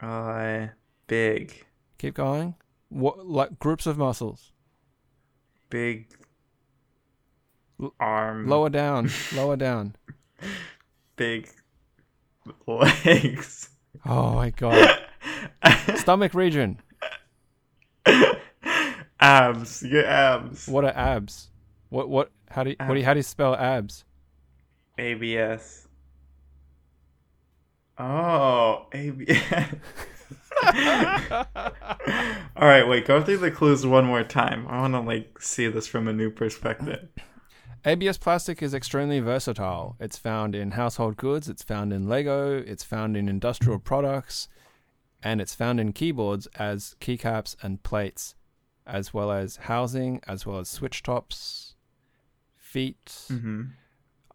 uh, big. Keep going. What like groups of muscles? big arm, Lower down, lower down. [laughs] big legs. Oh my god. [laughs] Stomach region. abs, your abs. What are abs? What what? How do you, what do you, how do you spell abs? ABS. Oh, ABS. [laughs] All right, wait. Go through the clues one more time. I want to like see this from a new perspective. ABS plastic is extremely versatile. It's found in household goods, it's found in Lego, it's found in industrial products, and it's found in keyboards as keycaps and plates, as well as housing, as well as switch tops, feet. Mm-hmm.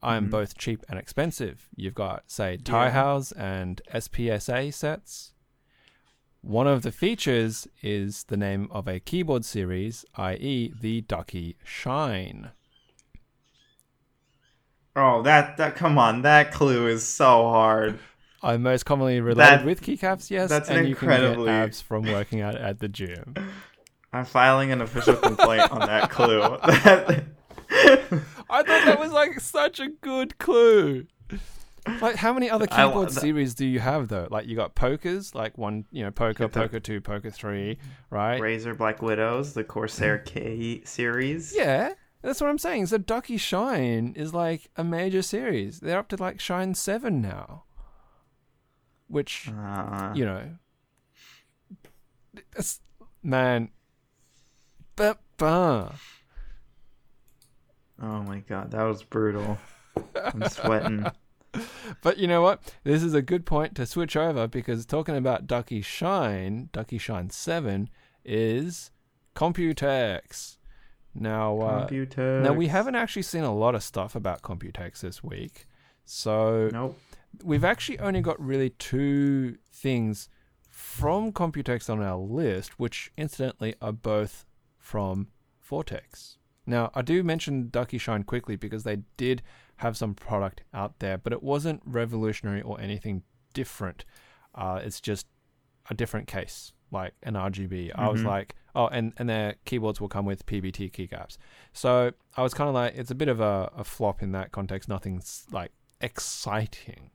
I'm Mhm. both cheap and expensive. You've got, say, tie Yeah. house and SPSA sets. One of the features is the name of a keyboard series, i.e., the Ducky Shine. Oh, that that come on, that clue is so hard. I'm most commonly related That- with keycaps, yes, that's an and you can get abs from working out at the gym. [laughs] I'm filing an official complaint on that clue. [laughs] I thought that was like such a good clue. Like, how many other keyboard series do you have though? Like, you got pokers, like one, you know, poker, the- poker two, poker three, right? Razer BlackWidows, the Corsair K series. Yeah, that's what I'm saying. So Ducky Shine is like a major series. They're up to like Shine Seven now, which Uh, you know, it's, man, but bah. oh my god, that was brutal. I'm sweating. [laughs] But you know what? This is a good point to switch over because talking about Ducky Shine, Ducky Shine 7 is Computex. Now, uh, now we haven't actually seen a lot of stuff about Computex this week. So Nope. we've actually only got really two things from Computex on our list, which incidentally are both from Vortex. Now, I do mention Ducky Shine quickly because they did have some product out there, but it wasn't revolutionary or anything different. Uh, it's just a different case, like an RGB. I was Mhm. like, oh, and, and their keyboards will come with PBT keycaps. So I was kind of like, it's a bit of a, a flop in that context. Nothing's like exciting.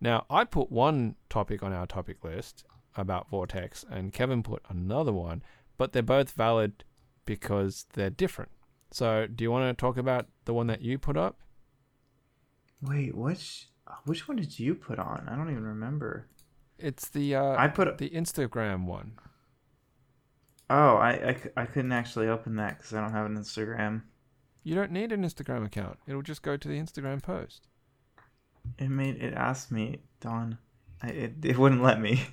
Now, I put one topic on our topic list about Vortex, and Kevin put another one, but they're both valid because they're different. So, do you want to talk about the one that you put up? Wait, which which one did you put on? I don't even remember. It's the uh, I put. the Instagram one. Oh, I I couldn't actually open that because I don't have an Instagram. You don't need an Instagram account. It'll just go to the Instagram post. It made it asked me, Don. I, it it wouldn't let me.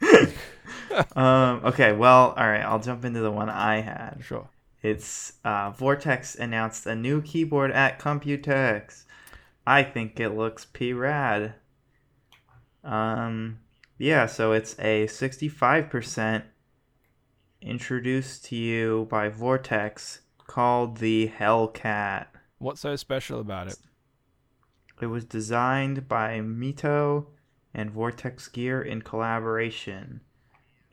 [laughs] [laughs] um. Okay. Well. All right. I'll jump into the one I had. Sure. It's uh, Vortex announced a new keyboard at Computex. I think it looks p rad. Um, yeah, so it's a 65% introduced to you by Vortex called the Hellcat. What's so special about it? It was designed by Mito and Vortex Gear in collaboration.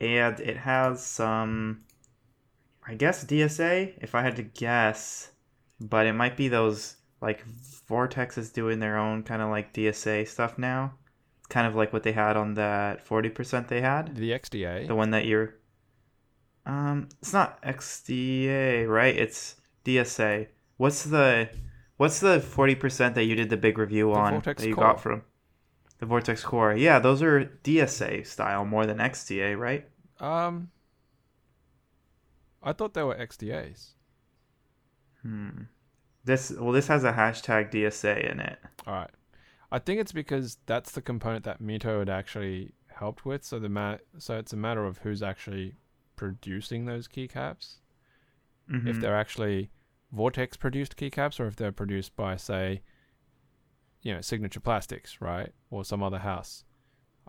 And it has some, I guess, DSA, if I had to guess. But it might be those, like, Vortex is doing their own kind of like DSA stuff now. It's kind of like what they had on that 40% they had. The XDA. The one that you're. Um, it's not XDA, right? It's DSA. What's the what's the forty percent that you did the big review The on Vortex that you Core. got from the Vortex Core? Yeah, those are DSA style more than XDA, right? Um, I thought they were XDAs. Hmm. This well, this has a hashtag DSA in it. All right. I think it's because that's the component that Mito had actually helped with. So the ma- so it's a matter of who's actually producing those keycaps. If Mhm. they're actually Vortex produced keycaps, or if they're produced by, say, you know, Signature Plastics, right, or some other house.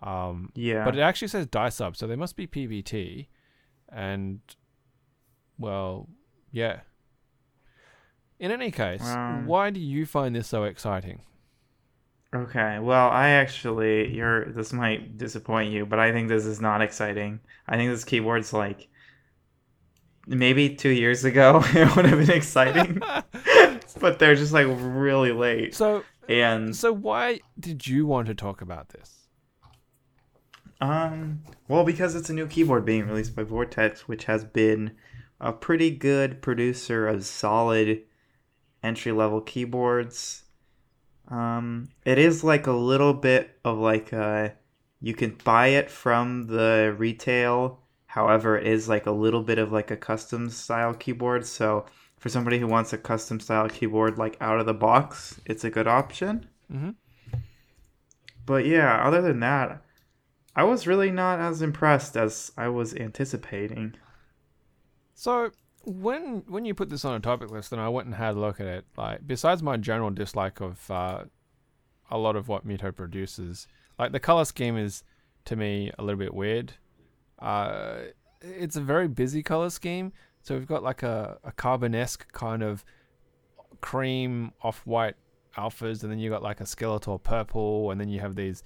Um, yeah, but it actually says die sub, so they must be PBT, and well, yeah. In any case, Um, why do you find this so exciting? Okay, well, I actually, you're. This might disappoint you, but I think this is not exciting. I think this keyboard's like maybe two years ago [laughs] it would have been exciting, [laughs] but they're just like really late. So, And so why did you want to talk about this? um, well, because it's a new keyboard being released by Vortex, which has been a pretty good producer of solid entry level keyboards. Um, it is like a little bit of like a you can buy it from the retail. However, it is like a little bit of like a custom style keyboard. So for somebody who wants a custom style keyboard like out of the box, it's a good option. Mm-hmm. But yeah, other than that, I was really not as impressed as I was anticipating. So when when you put this on a topic list, and I went and had a look at it, like besides my general dislike of uh, a lot of what Mito produces, like the color scheme is to me a little bit weird. Uh, it's a very busy color scheme, so we've got like a, a carbonesque kind of cream off white alphas, and then you got like a skeletal purple, and then you have these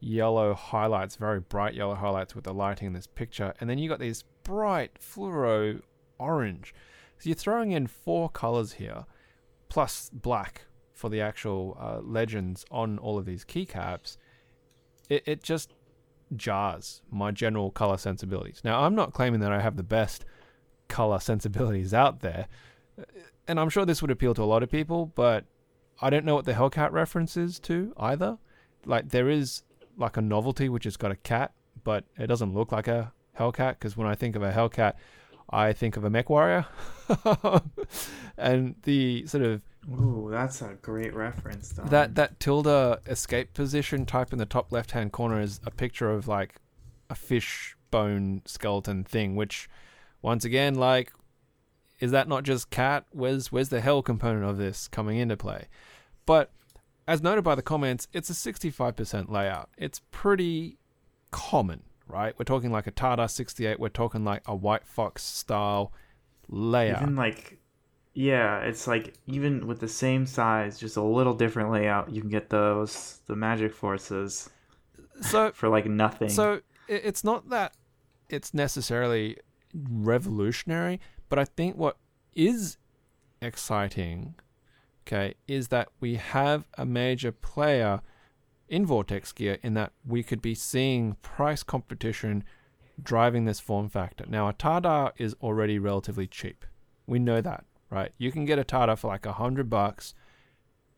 yellow highlights, very bright yellow highlights with the lighting in this picture, and then you got these bright fluoro orange. So you're throwing in four colors here, plus black for the actual uh, legends on all of these keycaps. It, it just jars my general color sensibilities. Now, I'm not claiming that I have the best color sensibilities out there, and I'm sure this would appeal to a lot of people, but I don't know what the Hellcat reference is to either. Like, there is like a novelty which has got a cat, but it doesn't look like a Hellcat because when I think of a Hellcat, I think of a mech warrior. [laughs] and the sort of Ooh, that's a great reference. Don. that that tilde escape position type in the top left hand corner is a picture of like a fish bone skeleton thing, which once again, like, is that not just cat? Where's where's the hell component of this coming into play? But as noted by the comments, it's a 65% layout. It's pretty common, right? We're talking like a Tada68. We're talking like a White Fox style layout. Even like, yeah, it's like even with the same size, just a little different layout, you can get those the Magicforces so [laughs] for like nothing. So it's not that it's necessarily revolutionary, but I think what is exciting, okay, is that we have a major player in Vortex Gear in that we could be seeing price competition driving this form factor. Now, a Tada is already relatively cheap. We know that, right? You can get a Tada for like a hundred bucks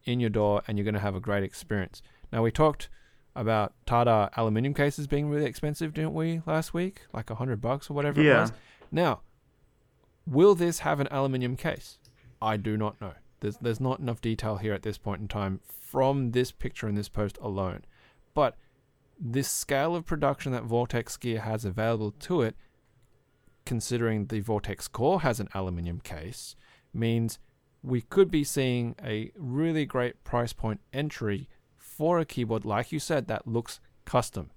in your door, and you're going to have a great experience. Now, we talked about Tada aluminium cases being really expensive, didn't we, last week? Like a hundred bucks or whatever it Yeah. was. Now, will this have an aluminium case? I do not know. There's there's not enough detail here at this point in time from this picture in this post alone. But this scale of production that Vortex Gear has available to it, considering the Vortex Core has an aluminium case, means we could be seeing a really great price point entry for a keyboard, like you said, that looks custom,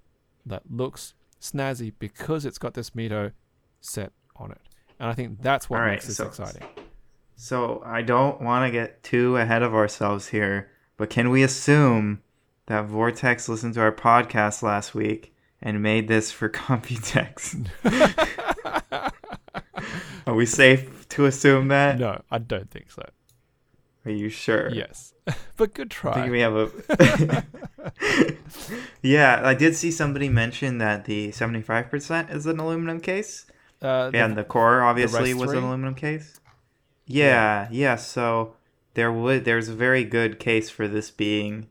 that looks snazzy because it's got this Mito set on it. And I think that's what All right, makes this so- exciting. So I don't want to get too ahead of ourselves here, but can we assume that Vortex listened to our podcast last week and made this for [laughs] Computex? [laughs] Are we safe to assume that? No, I don't think so. Are you sure? Yes. [laughs] but good I try. think we have a. yeah, I did see somebody mention that the 75% is an aluminum case. uh, the- and the core obviously rest was an aluminum case. Yeah, yeah. So there would there's a very good case for this being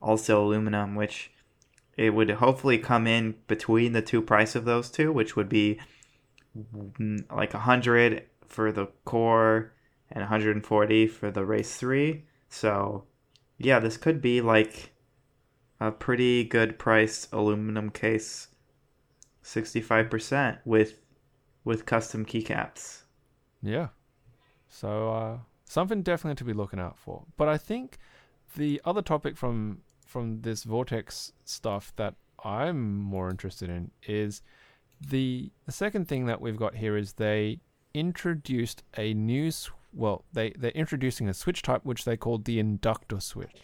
also aluminum, which it would hopefully come in between the two price of those two, which would be like a hundred for the core and 140 for the race three. So yeah, this could be like a pretty good priced aluminum case, 65% with with custom keycaps. Yeah. So uh, something definitely to be looking out for. But I think the other topic from from this vortex stuff that I'm more interested in is the the second thing that we've got here is they introduced a new well they they're introducing a switch type which they called the inductor switch.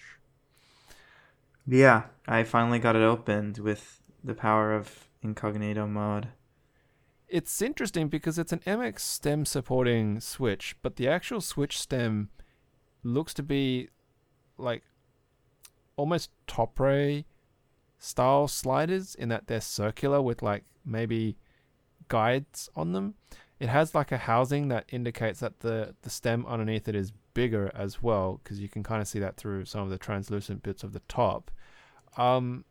Yeah, I finally got it opened with the power of incognito mode. It's interesting because it's an MX stem supporting switch, but the actual switch stem looks to be like almost Topre style sliders in that they're circular with like maybe guides on them. It has like a housing that indicates that the the stem underneath it is bigger as well because you can kind of see that through some of the translucent bits of the top. Um,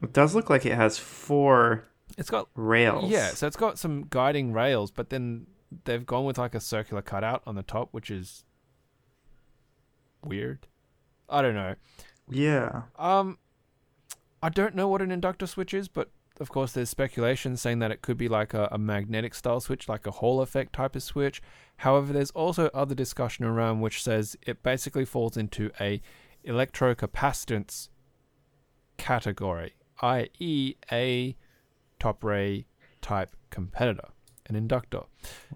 It does look like it has four it's got rails. Yeah, so it's got some guiding rails, but then they've gone with like a circular cutout on the top, which is weird. I don't know. Yeah. Um, I don't know what an inductor switch is, but of course, there's speculation saying that it could be like a, a magnetic style switch, like a Hall effect type of switch. However, there's also other discussion around which says it basically falls into a electrocapacitance category, i.e., a Topre type competitor, an inductor.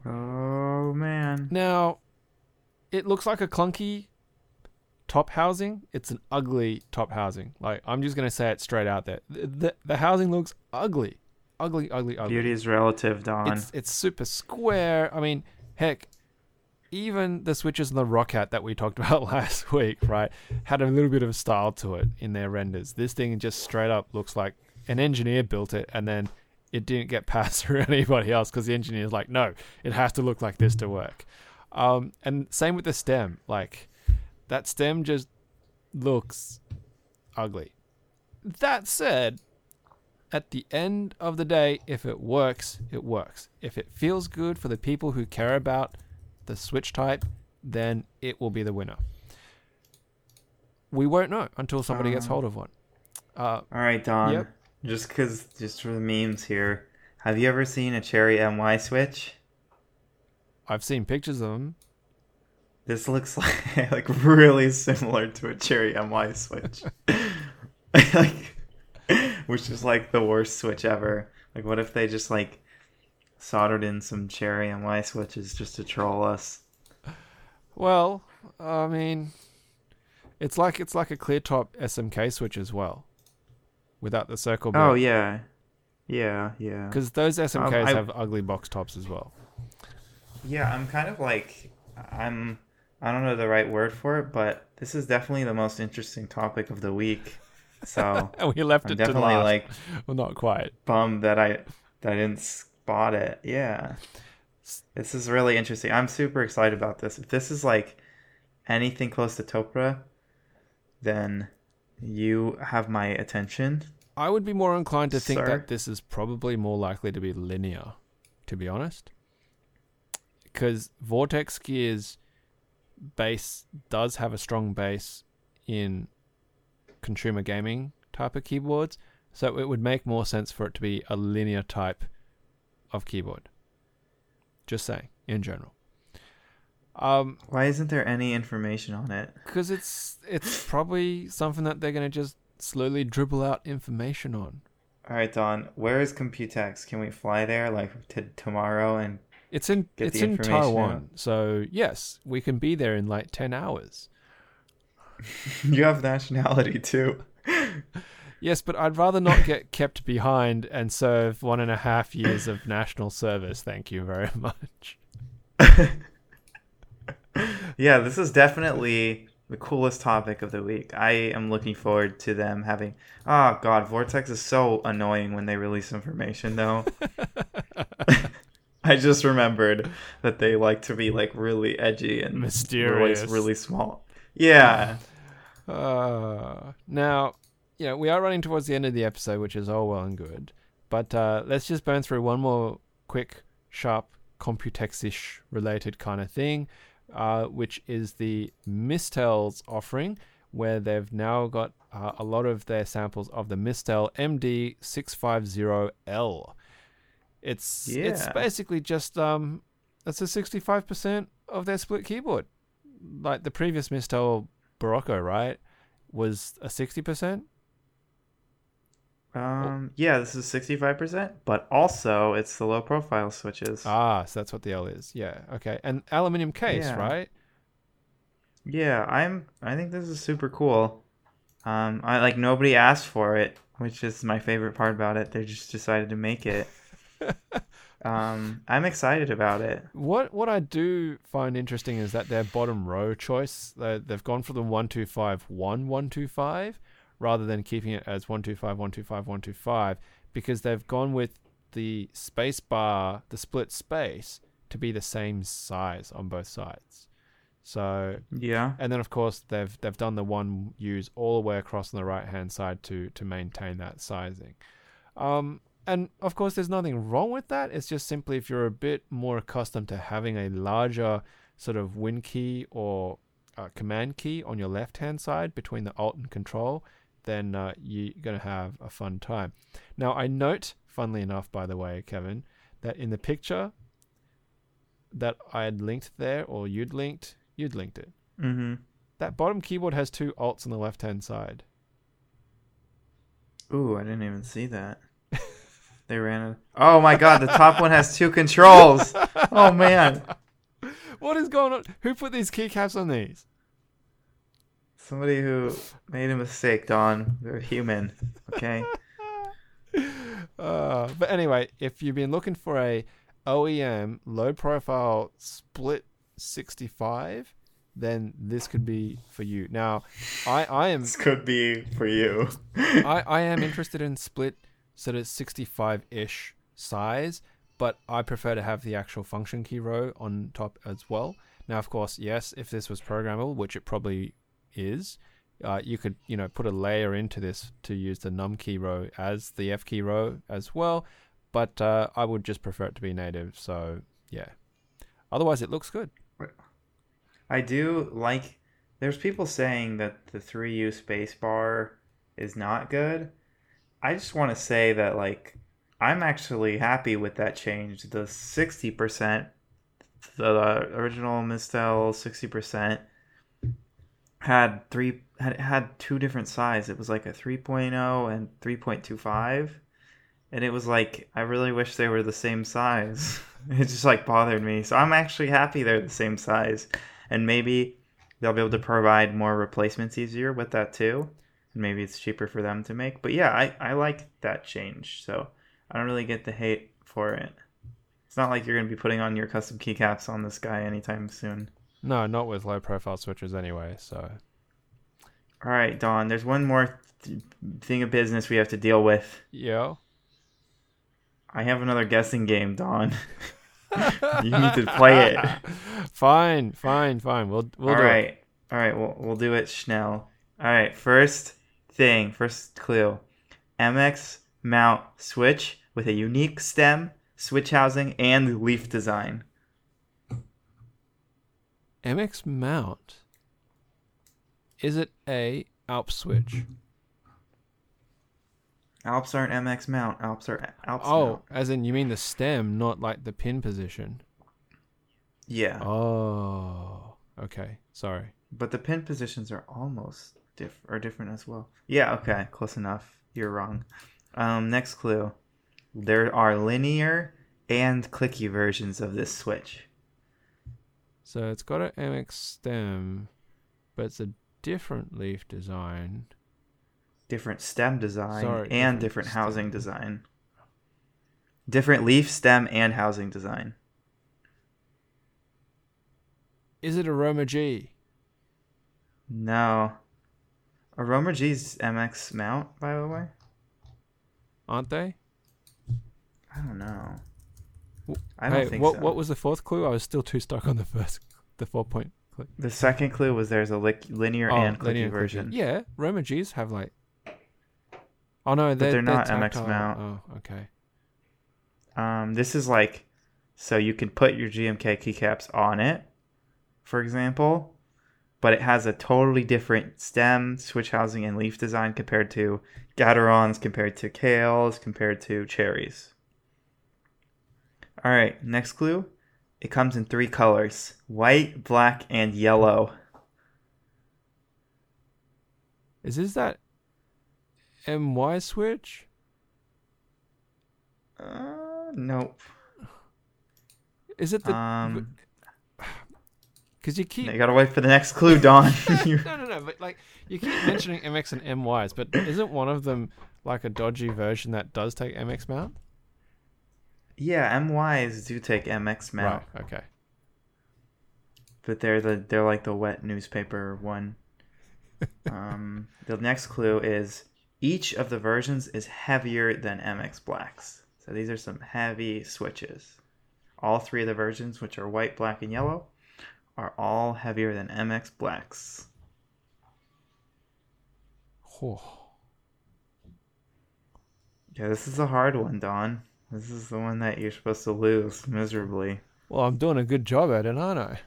Oh man. Now, it looks like a clunky top housing. It's an ugly top housing. Like I'm just gonna say it straight out there. The the, the housing looks ugly, ugly, ugly, ugly. Beauty is relative, Don. It's it's super square. I mean, heck, even the switches in the Rocket that we talked [laughs] about last week, right, had a little bit of style to it in their renders. This thing just straight up looks like an engineer built it and then it didn't get [laughs] passed through anybody else because the engineer's like, no, it has to look like this to work. Um, and same with the stem. Like that stem just looks ugly. That said, at the end of the day, if it works, it works. If it feels good for the people who care about the switch type, then it will be the winner. We won't know until somebody gets Uh. hold of one. Uh, All right, Don. Yep. Just cause, just for the memes here. Have you ever seen a Cherry MY switch? I've seen pictures of them. This looks like [laughs] like really similar to a Cherry MY switch. [laughs] like, which is like the worst switch ever. Like, what if they just like soldered in some Cherry MY switches just to troll us? Well, I mean, it's like it's like a clear top SMK switch as well, without the circle. Oh yeah, yeah, yeah. because those SMKs um, I- have ugly box tops as well. Yeah, I'm kind of like I'm I don't know the right word for it, but this is definitely the most interesting topic of the week. So [laughs] we left I'm it to definitely last. like [laughs] well, not quite. bummed that I that I didn't spot it. Yeah. This is really interesting. I'm super excited about this. If this is like anything close to Topre, then you have my attention. I would be more inclined to think Sir? that this is probably more likely to be linear, to be honest. Because Vortex Gear's base does have a strong base in consumer gaming type of keyboards, so it would make more sense for it to be a linear type of keyboard. Just saying, in general. Um, Why isn't there any information on it? because it's it's probably something that they're gonna just slowly dribble out information on. All right, Don. Where is Computex? Can we fly there like t- tomorrow and It's in it's in Taiwan, out. so yes, we can be there in like ten hours. [laughs] you have nationality too. Yes, but I'd rather not get kept behind and serve one and a half years of national service. Thank you very [laughs] much. [laughs] yeah, this is definitely the coolest topic of the week. I am looking forward to them having. Oh God, Vortex is so annoying when they release information, though. [laughs] I just remembered that they like to be like really edgy and Mysterious. really, really small. Yeah, Uh, now, you know, we are running towards the end of the episode, which is all well and good. But uh, let's just burn through one more quick, sharp, Computex-ish related kind of thing, uh, which is the Mistel's offering, where they've now got uh, a lot of their samples of the Mistel MD650L. It's it's basically just um, it's a 65% of their split keyboard. Like the previous Mistel Barocco, right? Was a 60%? Um, yeah, this is sixty-five percent, but also it's the low profile switches. Ah, so that's what the L is. Yeah, okay. And aluminium case, Yeah. right? Yeah, I'm. I think this is super cool. Um, I like nobody asked for it, which is my favorite part about it. They just decided to make it. [laughs] Um, I'm excited about it. What what I do find interesting is that their bottom row choice they they've gone for the one two five one one two five rather than keeping it as one two five one two five one two five because they've gone with the space bar the split space to be the same size on both sides. So Yeah. and then of course they've they've done the one use all the way across on the right hand side to to maintain that sizing. Um, and of course there's nothing wrong with that. It's just simply if you're a bit more accustomed to having a larger sort of win key or uh, command key on your left hand side between the alt and control, then uh, you're gonna have a fun time. Now I note, funnily enough, by the way, Kevin, that in the picture that I had linked there or you'd linked, you'd linked it. Mm-hmm. That bottom keyboard has two alts on the left hand side. Ooh, I didn't even see that. [laughs] they ran it. Oh my god, the top one has two controls. Oh man. [laughs] What is going on? Who put these keycaps on these? Somebody who made a mistake, Don. They're human. Okay. [laughs] Uh, but anyway, if you've been looking for a OEM low profile split 65, then this could be for you. Now, I, I am This could be for you. [laughs] I, I am interested in split sort of 65 ish size, but I prefer to have the actual function key row on top as well. Now, of course, yes, if this was programmable, which it probably is, uh, you could you know put a layer into this to use the num key row as the f key row as well. But uh, I would just prefer it to be native. So yeah. Otherwise, it looks good. I do like. There's people saying that the 3U spacebar is not good. I just want to say that, like, I'm actually happy with that change. The 60%, the original Mistel 60%, had three had had two different sizes. It was like a 3.0 and 3.25. And it was like I really wish they were the same size. [laughs] It just like bothered me. So I'm actually happy they're the same size and maybe they'll be able to provide more replacements easier with that too and maybe it's cheaper for them to make but yeah i, I like that change so i don't really get the hate for it it's not like you're to be putting on your custom keycaps on this guy anytime soon No, not with low profile switches anyway. So all right don there's one more th- thing of business we have to deal with yeah. i have another guessing game don [laughs] you need to play it [laughs] fine, fine, fine. We'll we'll All do right, it. all right. We'll we'll do it, Schnell. All right. First thing, first clue. MX mount switch with a unique stem, switch housing, and leaf design. MX mount. Is it a Alp switch? Alps aren't MX mount. Alps are Alps Oh, mount. as in you mean the stem, not like the pin position. Yeah, Oh, okay. Sorry. but the pin positions are almost diff are different as well. Yeah. Okay. Close enough. You're wrong. Um. Next clue. There are linear and clicky versions of this switch. So it's got an MX stem, but it's a different leaf design. different stem design Sorry, and different different housing design. Different leaf, stem, and housing design. Is it a Romer-G? No. Aroma G's MX mount, by the way? Aren't they? I don't know. I don't hey, think what so. what was the fourth clue? I was still too stuck on the first, the four point clue. The second clue was there's a li- linear and clicky Oh, linear version. clicky. Yeah, Romer-G's have like. Oh no, they're, they're not MX mount. Oh, okay. Um, this is like, so you can put your GMK keycaps on it, for example, but it has a totally different stem, switch housing, and leaf design compared to Gaterons, compared to Kailhs, compared to Cherries. All right, next clue. It comes in three colors white, black, and yellow. Is this that MY switch? Uh, nope. Is it the? Um, [sighs] Because you keep you gotta wait for the next clue, Don. [laughs] No, [laughs] no, no. But like, you keep mentioning MX and MYs, but isn't one of them like a dodgy version that does take MX mount? Yeah, MYs do take MX mount, Right. Okay. but they're the they're like the wet newspaper one. [laughs] um, the next clue is each of the versions is heavier than MX blacks. So these are some heavy switches. All three of the versions, which are white, black, and yellow, are all heavier than MX blacks. Oh. Yeah, this is a hard one, Don. This is the one that you're supposed to lose miserably. Well, I'm doing a good job at it, aren't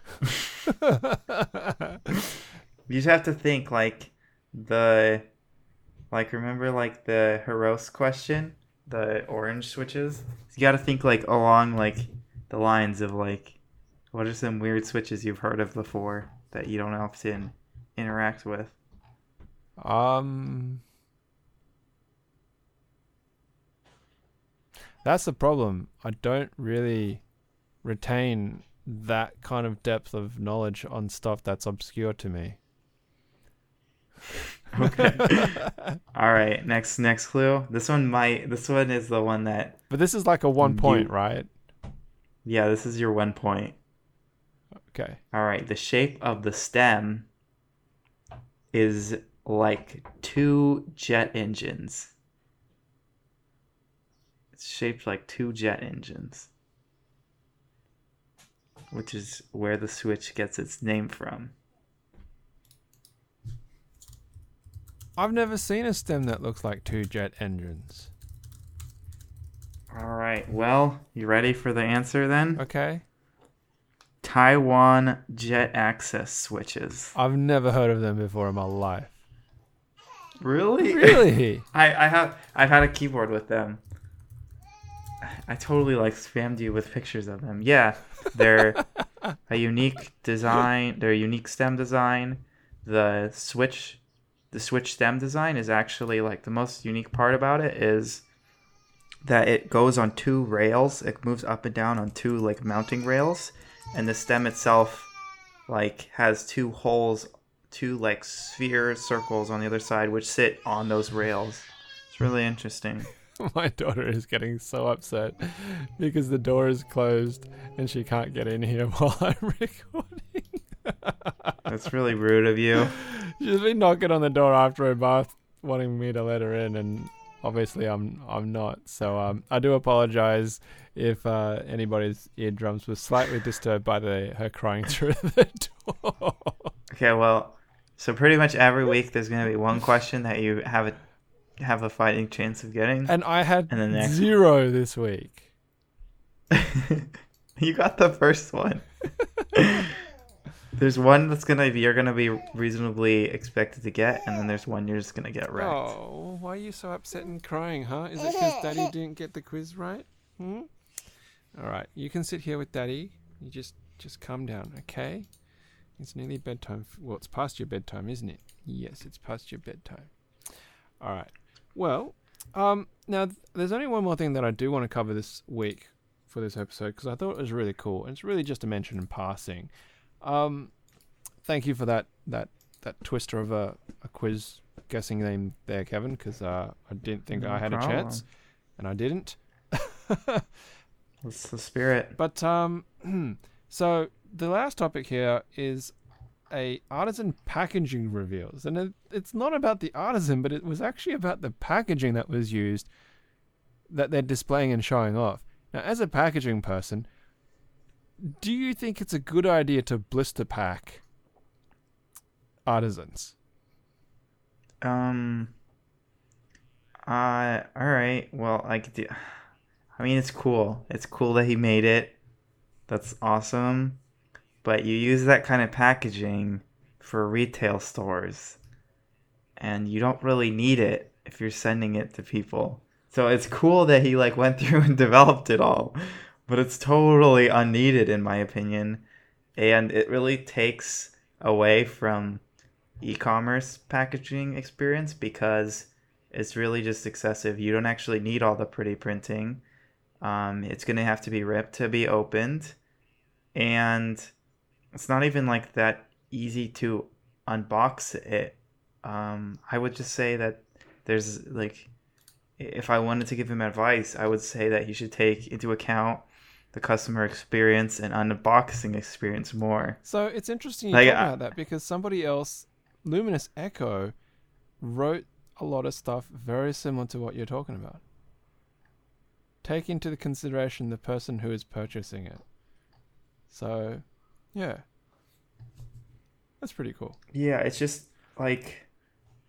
I? [laughs] [laughs] You just have to think like the like remember like the Heros question, the orange switches. You got to think like along like the lines of like what are some weird switches you've heard of before that you don't often interact with. um. That's the problem. I don't really retain that kind of depth of knowledge on stuff that's obscure to me. [laughs] Okay. [laughs] All right, next next clue. This one might this one is the one that But this is like a one You- point, right? yeah, this is your one point. Okay. All right, the shape of the stem is like two jet engines. It's shaped like two jet engines, which is where the switch gets its name from. I've never seen a stem that looks like two jet engines. All right, well, you ready for the answer then? Okay. Taiwan jet access switches. I've never heard of them before in my life. Really? Really? [laughs] I, I have I've had a keyboard with them. I totally like spammed you with pictures of them. Yeah, they're [laughs] a unique design. They're a unique stem design. The switch, the switch stem design is actually like the most unique part about it is that it goes on two rails. It moves up and down on two like mounting rails, and the stem itself like has two holes, two like sphere circles on the other side, which sit on those rails. It's really interesting. [laughs] My daughter is getting so upset because the door is closed and she can't get in here [laughs] while I'm recording. [laughs] That's really rude of you. She's been knocking on the door after her bath, wanting me to let her in, and obviously I'm I'm not. So um, I do apologize if uh, anybody's eardrums were slightly disturbed by the her crying through the door. Okay, well, so pretty much every week there's gonna be one question that you have a have a fighting chance of getting. and I had And the next- zero this week. [laughs] you got the first one. there's one that's gonna be you're gonna be reasonably expected to get, and then there's one you're just gonna get wrecked. Oh, why are you so upset and crying, huh? Is it because Daddy [laughs] didn't get the quiz right? Hmm? All right, you can sit here with Daddy. You just just calm down, okay? It's nearly bedtime. Well, it's past your bedtime, isn't it? Yes, it's past your bedtime. All right. Well, um, now th- there's only one more thing that I do want to cover this week for this episode because I thought it was really cool. And it's really just a mention in passing. Um, thank you for that that that twister of a, a quiz guessing name there, Kevin, because uh, I didn't think No I had a chance, and I didn't. That's the spirit. But um, [clears throat] so the last topic here is a artisan packaging reveals, and it, it's not about the artisan, but it was actually about the packaging that was used that they're displaying and showing off. Now, as a packaging person, do you think it's a good idea to blister pack artisans? Um. Uh. All right. Well, I could do. I mean, it's cool. It's cool that he made it. That's awesome. But you use that kind of packaging for retail stores, and you don't really need it if you're sending it to people. So it's cool that he like went [laughs] through and developed it all, but it's totally unneeded in my opinion, and it really takes away from e-commerce packaging experience because it's really just excessive. You don't actually need all the pretty printing. Um, it's gonna have to be ripped to be opened, and it's not even like that easy to unbox it. Um, I would just say that there's like if I wanted to give him advice, I would say that he should take into account the customer experience and unboxing experience more. So it's interesting you Like, talk about that because somebody else, Luminous Echo, wrote a lot of stuff very similar to what you're talking about. Take into the consideration the person who is purchasing it. So, yeah, that's pretty cool. Yeah, it's just like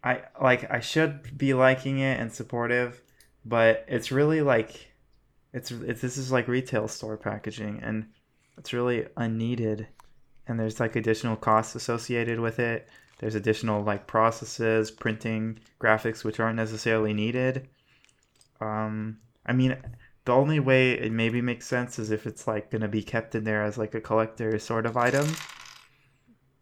I like I should be liking it and supportive, but it's really like it's it's this is like retail store packaging and it's really unneeded and there's like additional costs associated with it. There's additional like processes, printing, graphics which aren't necessarily needed. Um I mean the only way it maybe makes sense is if it's like going to be kept in there as like a collector sort of item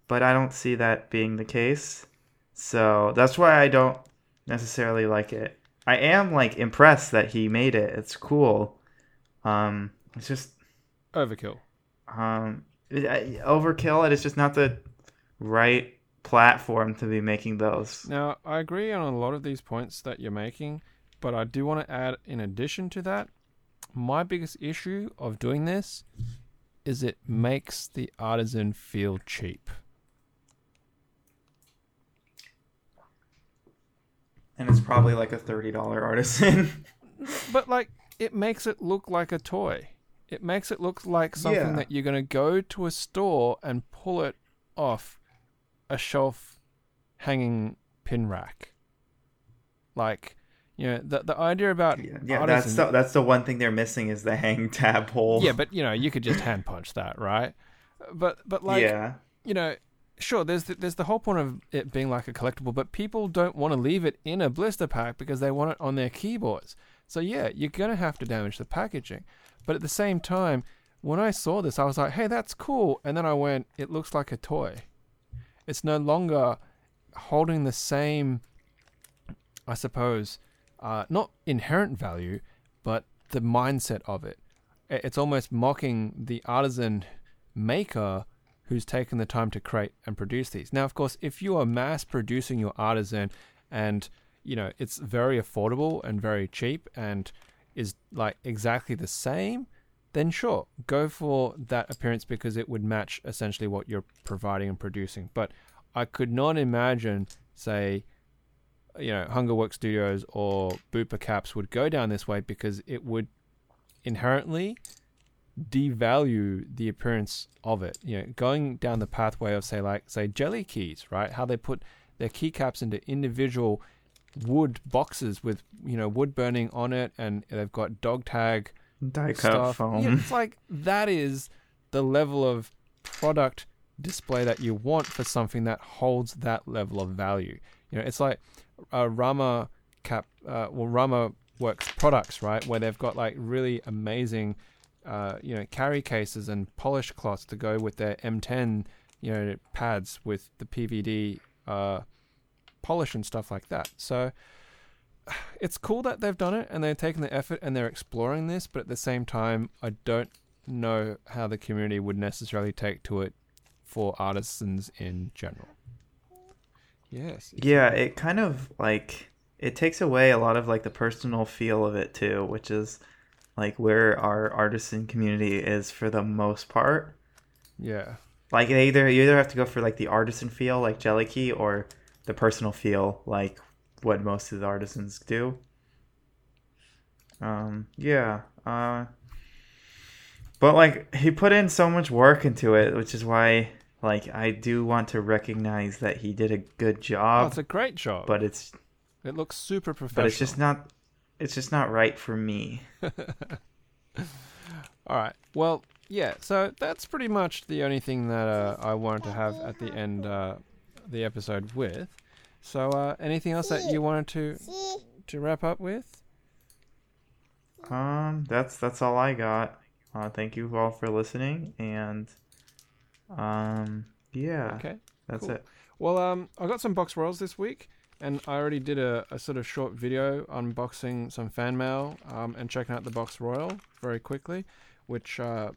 but I don't see that being the case. So that's why I don't necessarily like it. I am like impressed that he made it. It's cool. Um, it's just Overkill. um overkill. It is just not the right platform to be making those. Now, I agree on a lot of these points that you're making, but I do want to add, in addition to that, my biggest issue of doing this is it makes the artisan feel cheap. And it's probably like a thirty dollar artisan. [laughs] But like, it makes it look like a toy. It makes it look like something Yeah. that you're going to go to a store and pull it off a shelf hanging pin rack. Like, know, the the idea about yeah, yeah that's the that's the one thing they're missing is the hang [laughs] tab hole. yeah, but you know, you could just hand punch that, right? But but like, yeah. you know, sure, there's the, there's the whole point of it being like a collectible, but people don't want to leave it in a blister pack because they want it on their keyboards. So yeah, you're gonna have to damage the packaging. But at the same time, when I saw this, I was like, hey, that's cool. And then I went, it looks like a toy. It's no longer holding the same, I suppose, uh, not inherent value, but the mindset of it. It's almost mocking the artisan maker who's taken the time to create and produce these. Now, of course, if you are mass producing your artisan and you know it's very affordable and very cheap and is like exactly the same, then sure, go for that appearance because it would match essentially what you're providing and producing. But I could not imagine, say, you know, Hungerwork Studios or Booper Caps would go down this way because it would inherently devalue the appearance of it. You know, going down the pathway of say like say jelly keys, right? How they put their keycaps into individual wood boxes with you know wood burning on it, and they've got dog tag stuff. foam. Yeah, it's like that is the level of product display that you want for something that holds that level of value. You know, it's like uh, Rama Cap, uh, well, Rama Works products, right, where they've got like really amazing, uh, you know, carry cases and polish cloths to go with their M10, you know, pads with the PVD uh, polish and stuff like that. So [sighs] it's cool that they've done it and they've taken the effort and they're exploring this, but at the same time, I don't know how the community would necessarily take to it for artisans in general. Yes. Yeah, it kind of like it takes away a lot of like the personal feel of it too, which is like where our artisan community is for the most part. Yeah. Like they either you either have to go for like the artisan feel like Jelly Key or the personal feel like what most of the artisans do. Um yeah. Uh but like he put in so much work into it, which is why like I do want to recognize that he did a good Oh, job, it's a great job. but it's it looks super professional. but it's just not it's just not right for me. [laughs] All right. Well, yeah. So that's pretty much the only thing that uh, I wanted to have at the end uh, the episode with. So, uh, anything else that you wanted to to wrap up with? Um that's that's all I got. Uh thank you all for listening and um yeah, Okay. that's cool. it. Well, um, I got some box royals this week, and I already did a, a sort of short video unboxing some fan mail um, and checking out the box royal very quickly, which uh,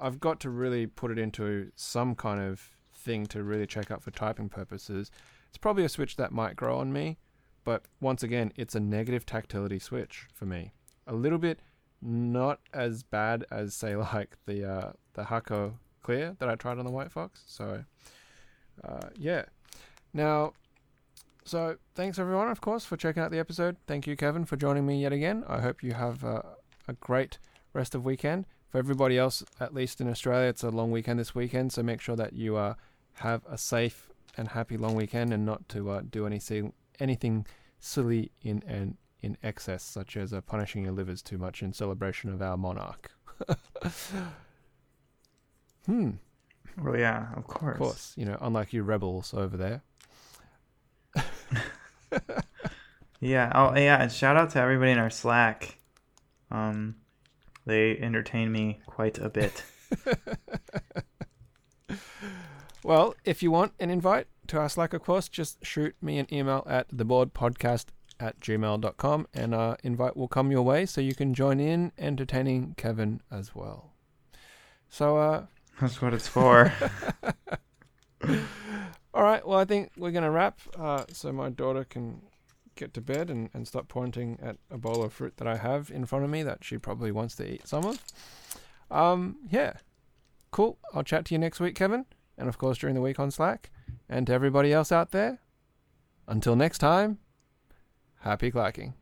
I've got to really put it into some kind of thing to really check out for typing purposes. It's probably a switch that might grow on me, but once again, it's a negative tactility switch for me. A little bit not as bad as say [laughs] like the uh, the Hako Clear that I tried on the Whitefox. So uh, yeah. Now, so thanks everyone, of course, for checking out the episode. Thank you, Kevin, for joining me yet again. I hope you have uh, a great rest of weekend. For everybody else, at least in Australia, it's a long weekend this weekend, so make sure that you uh, have a safe and happy long weekend, and not to uh, do anything anything silly in in excess, such as uh, punishing your livers too much in celebration of our monarch. [laughs] hmm. Well, yeah, of course. Of course, you know, unlike you rebels over there. [laughs] yeah. Oh, yeah. And shout out to everybody in our Slack. Um, they entertain me quite a bit. [laughs] well, if you want an invite to our Slack, of course, just shoot me an email at theboardpodcast at gmail.com and our invite will come your way so you can join in entertaining Kevin as well. So, uh, that's what it's for. [laughs] All right. Well, I think we're going to wrap uh, so my daughter can get to bed and, and stop pointing at a bowl of fruit that I have in front of me that she probably wants to eat some of. Um, yeah. Cool. I'll chat to you next week, Kevin. And of course, during the week on Slack. And to everybody else out there, until next time, happy clacking.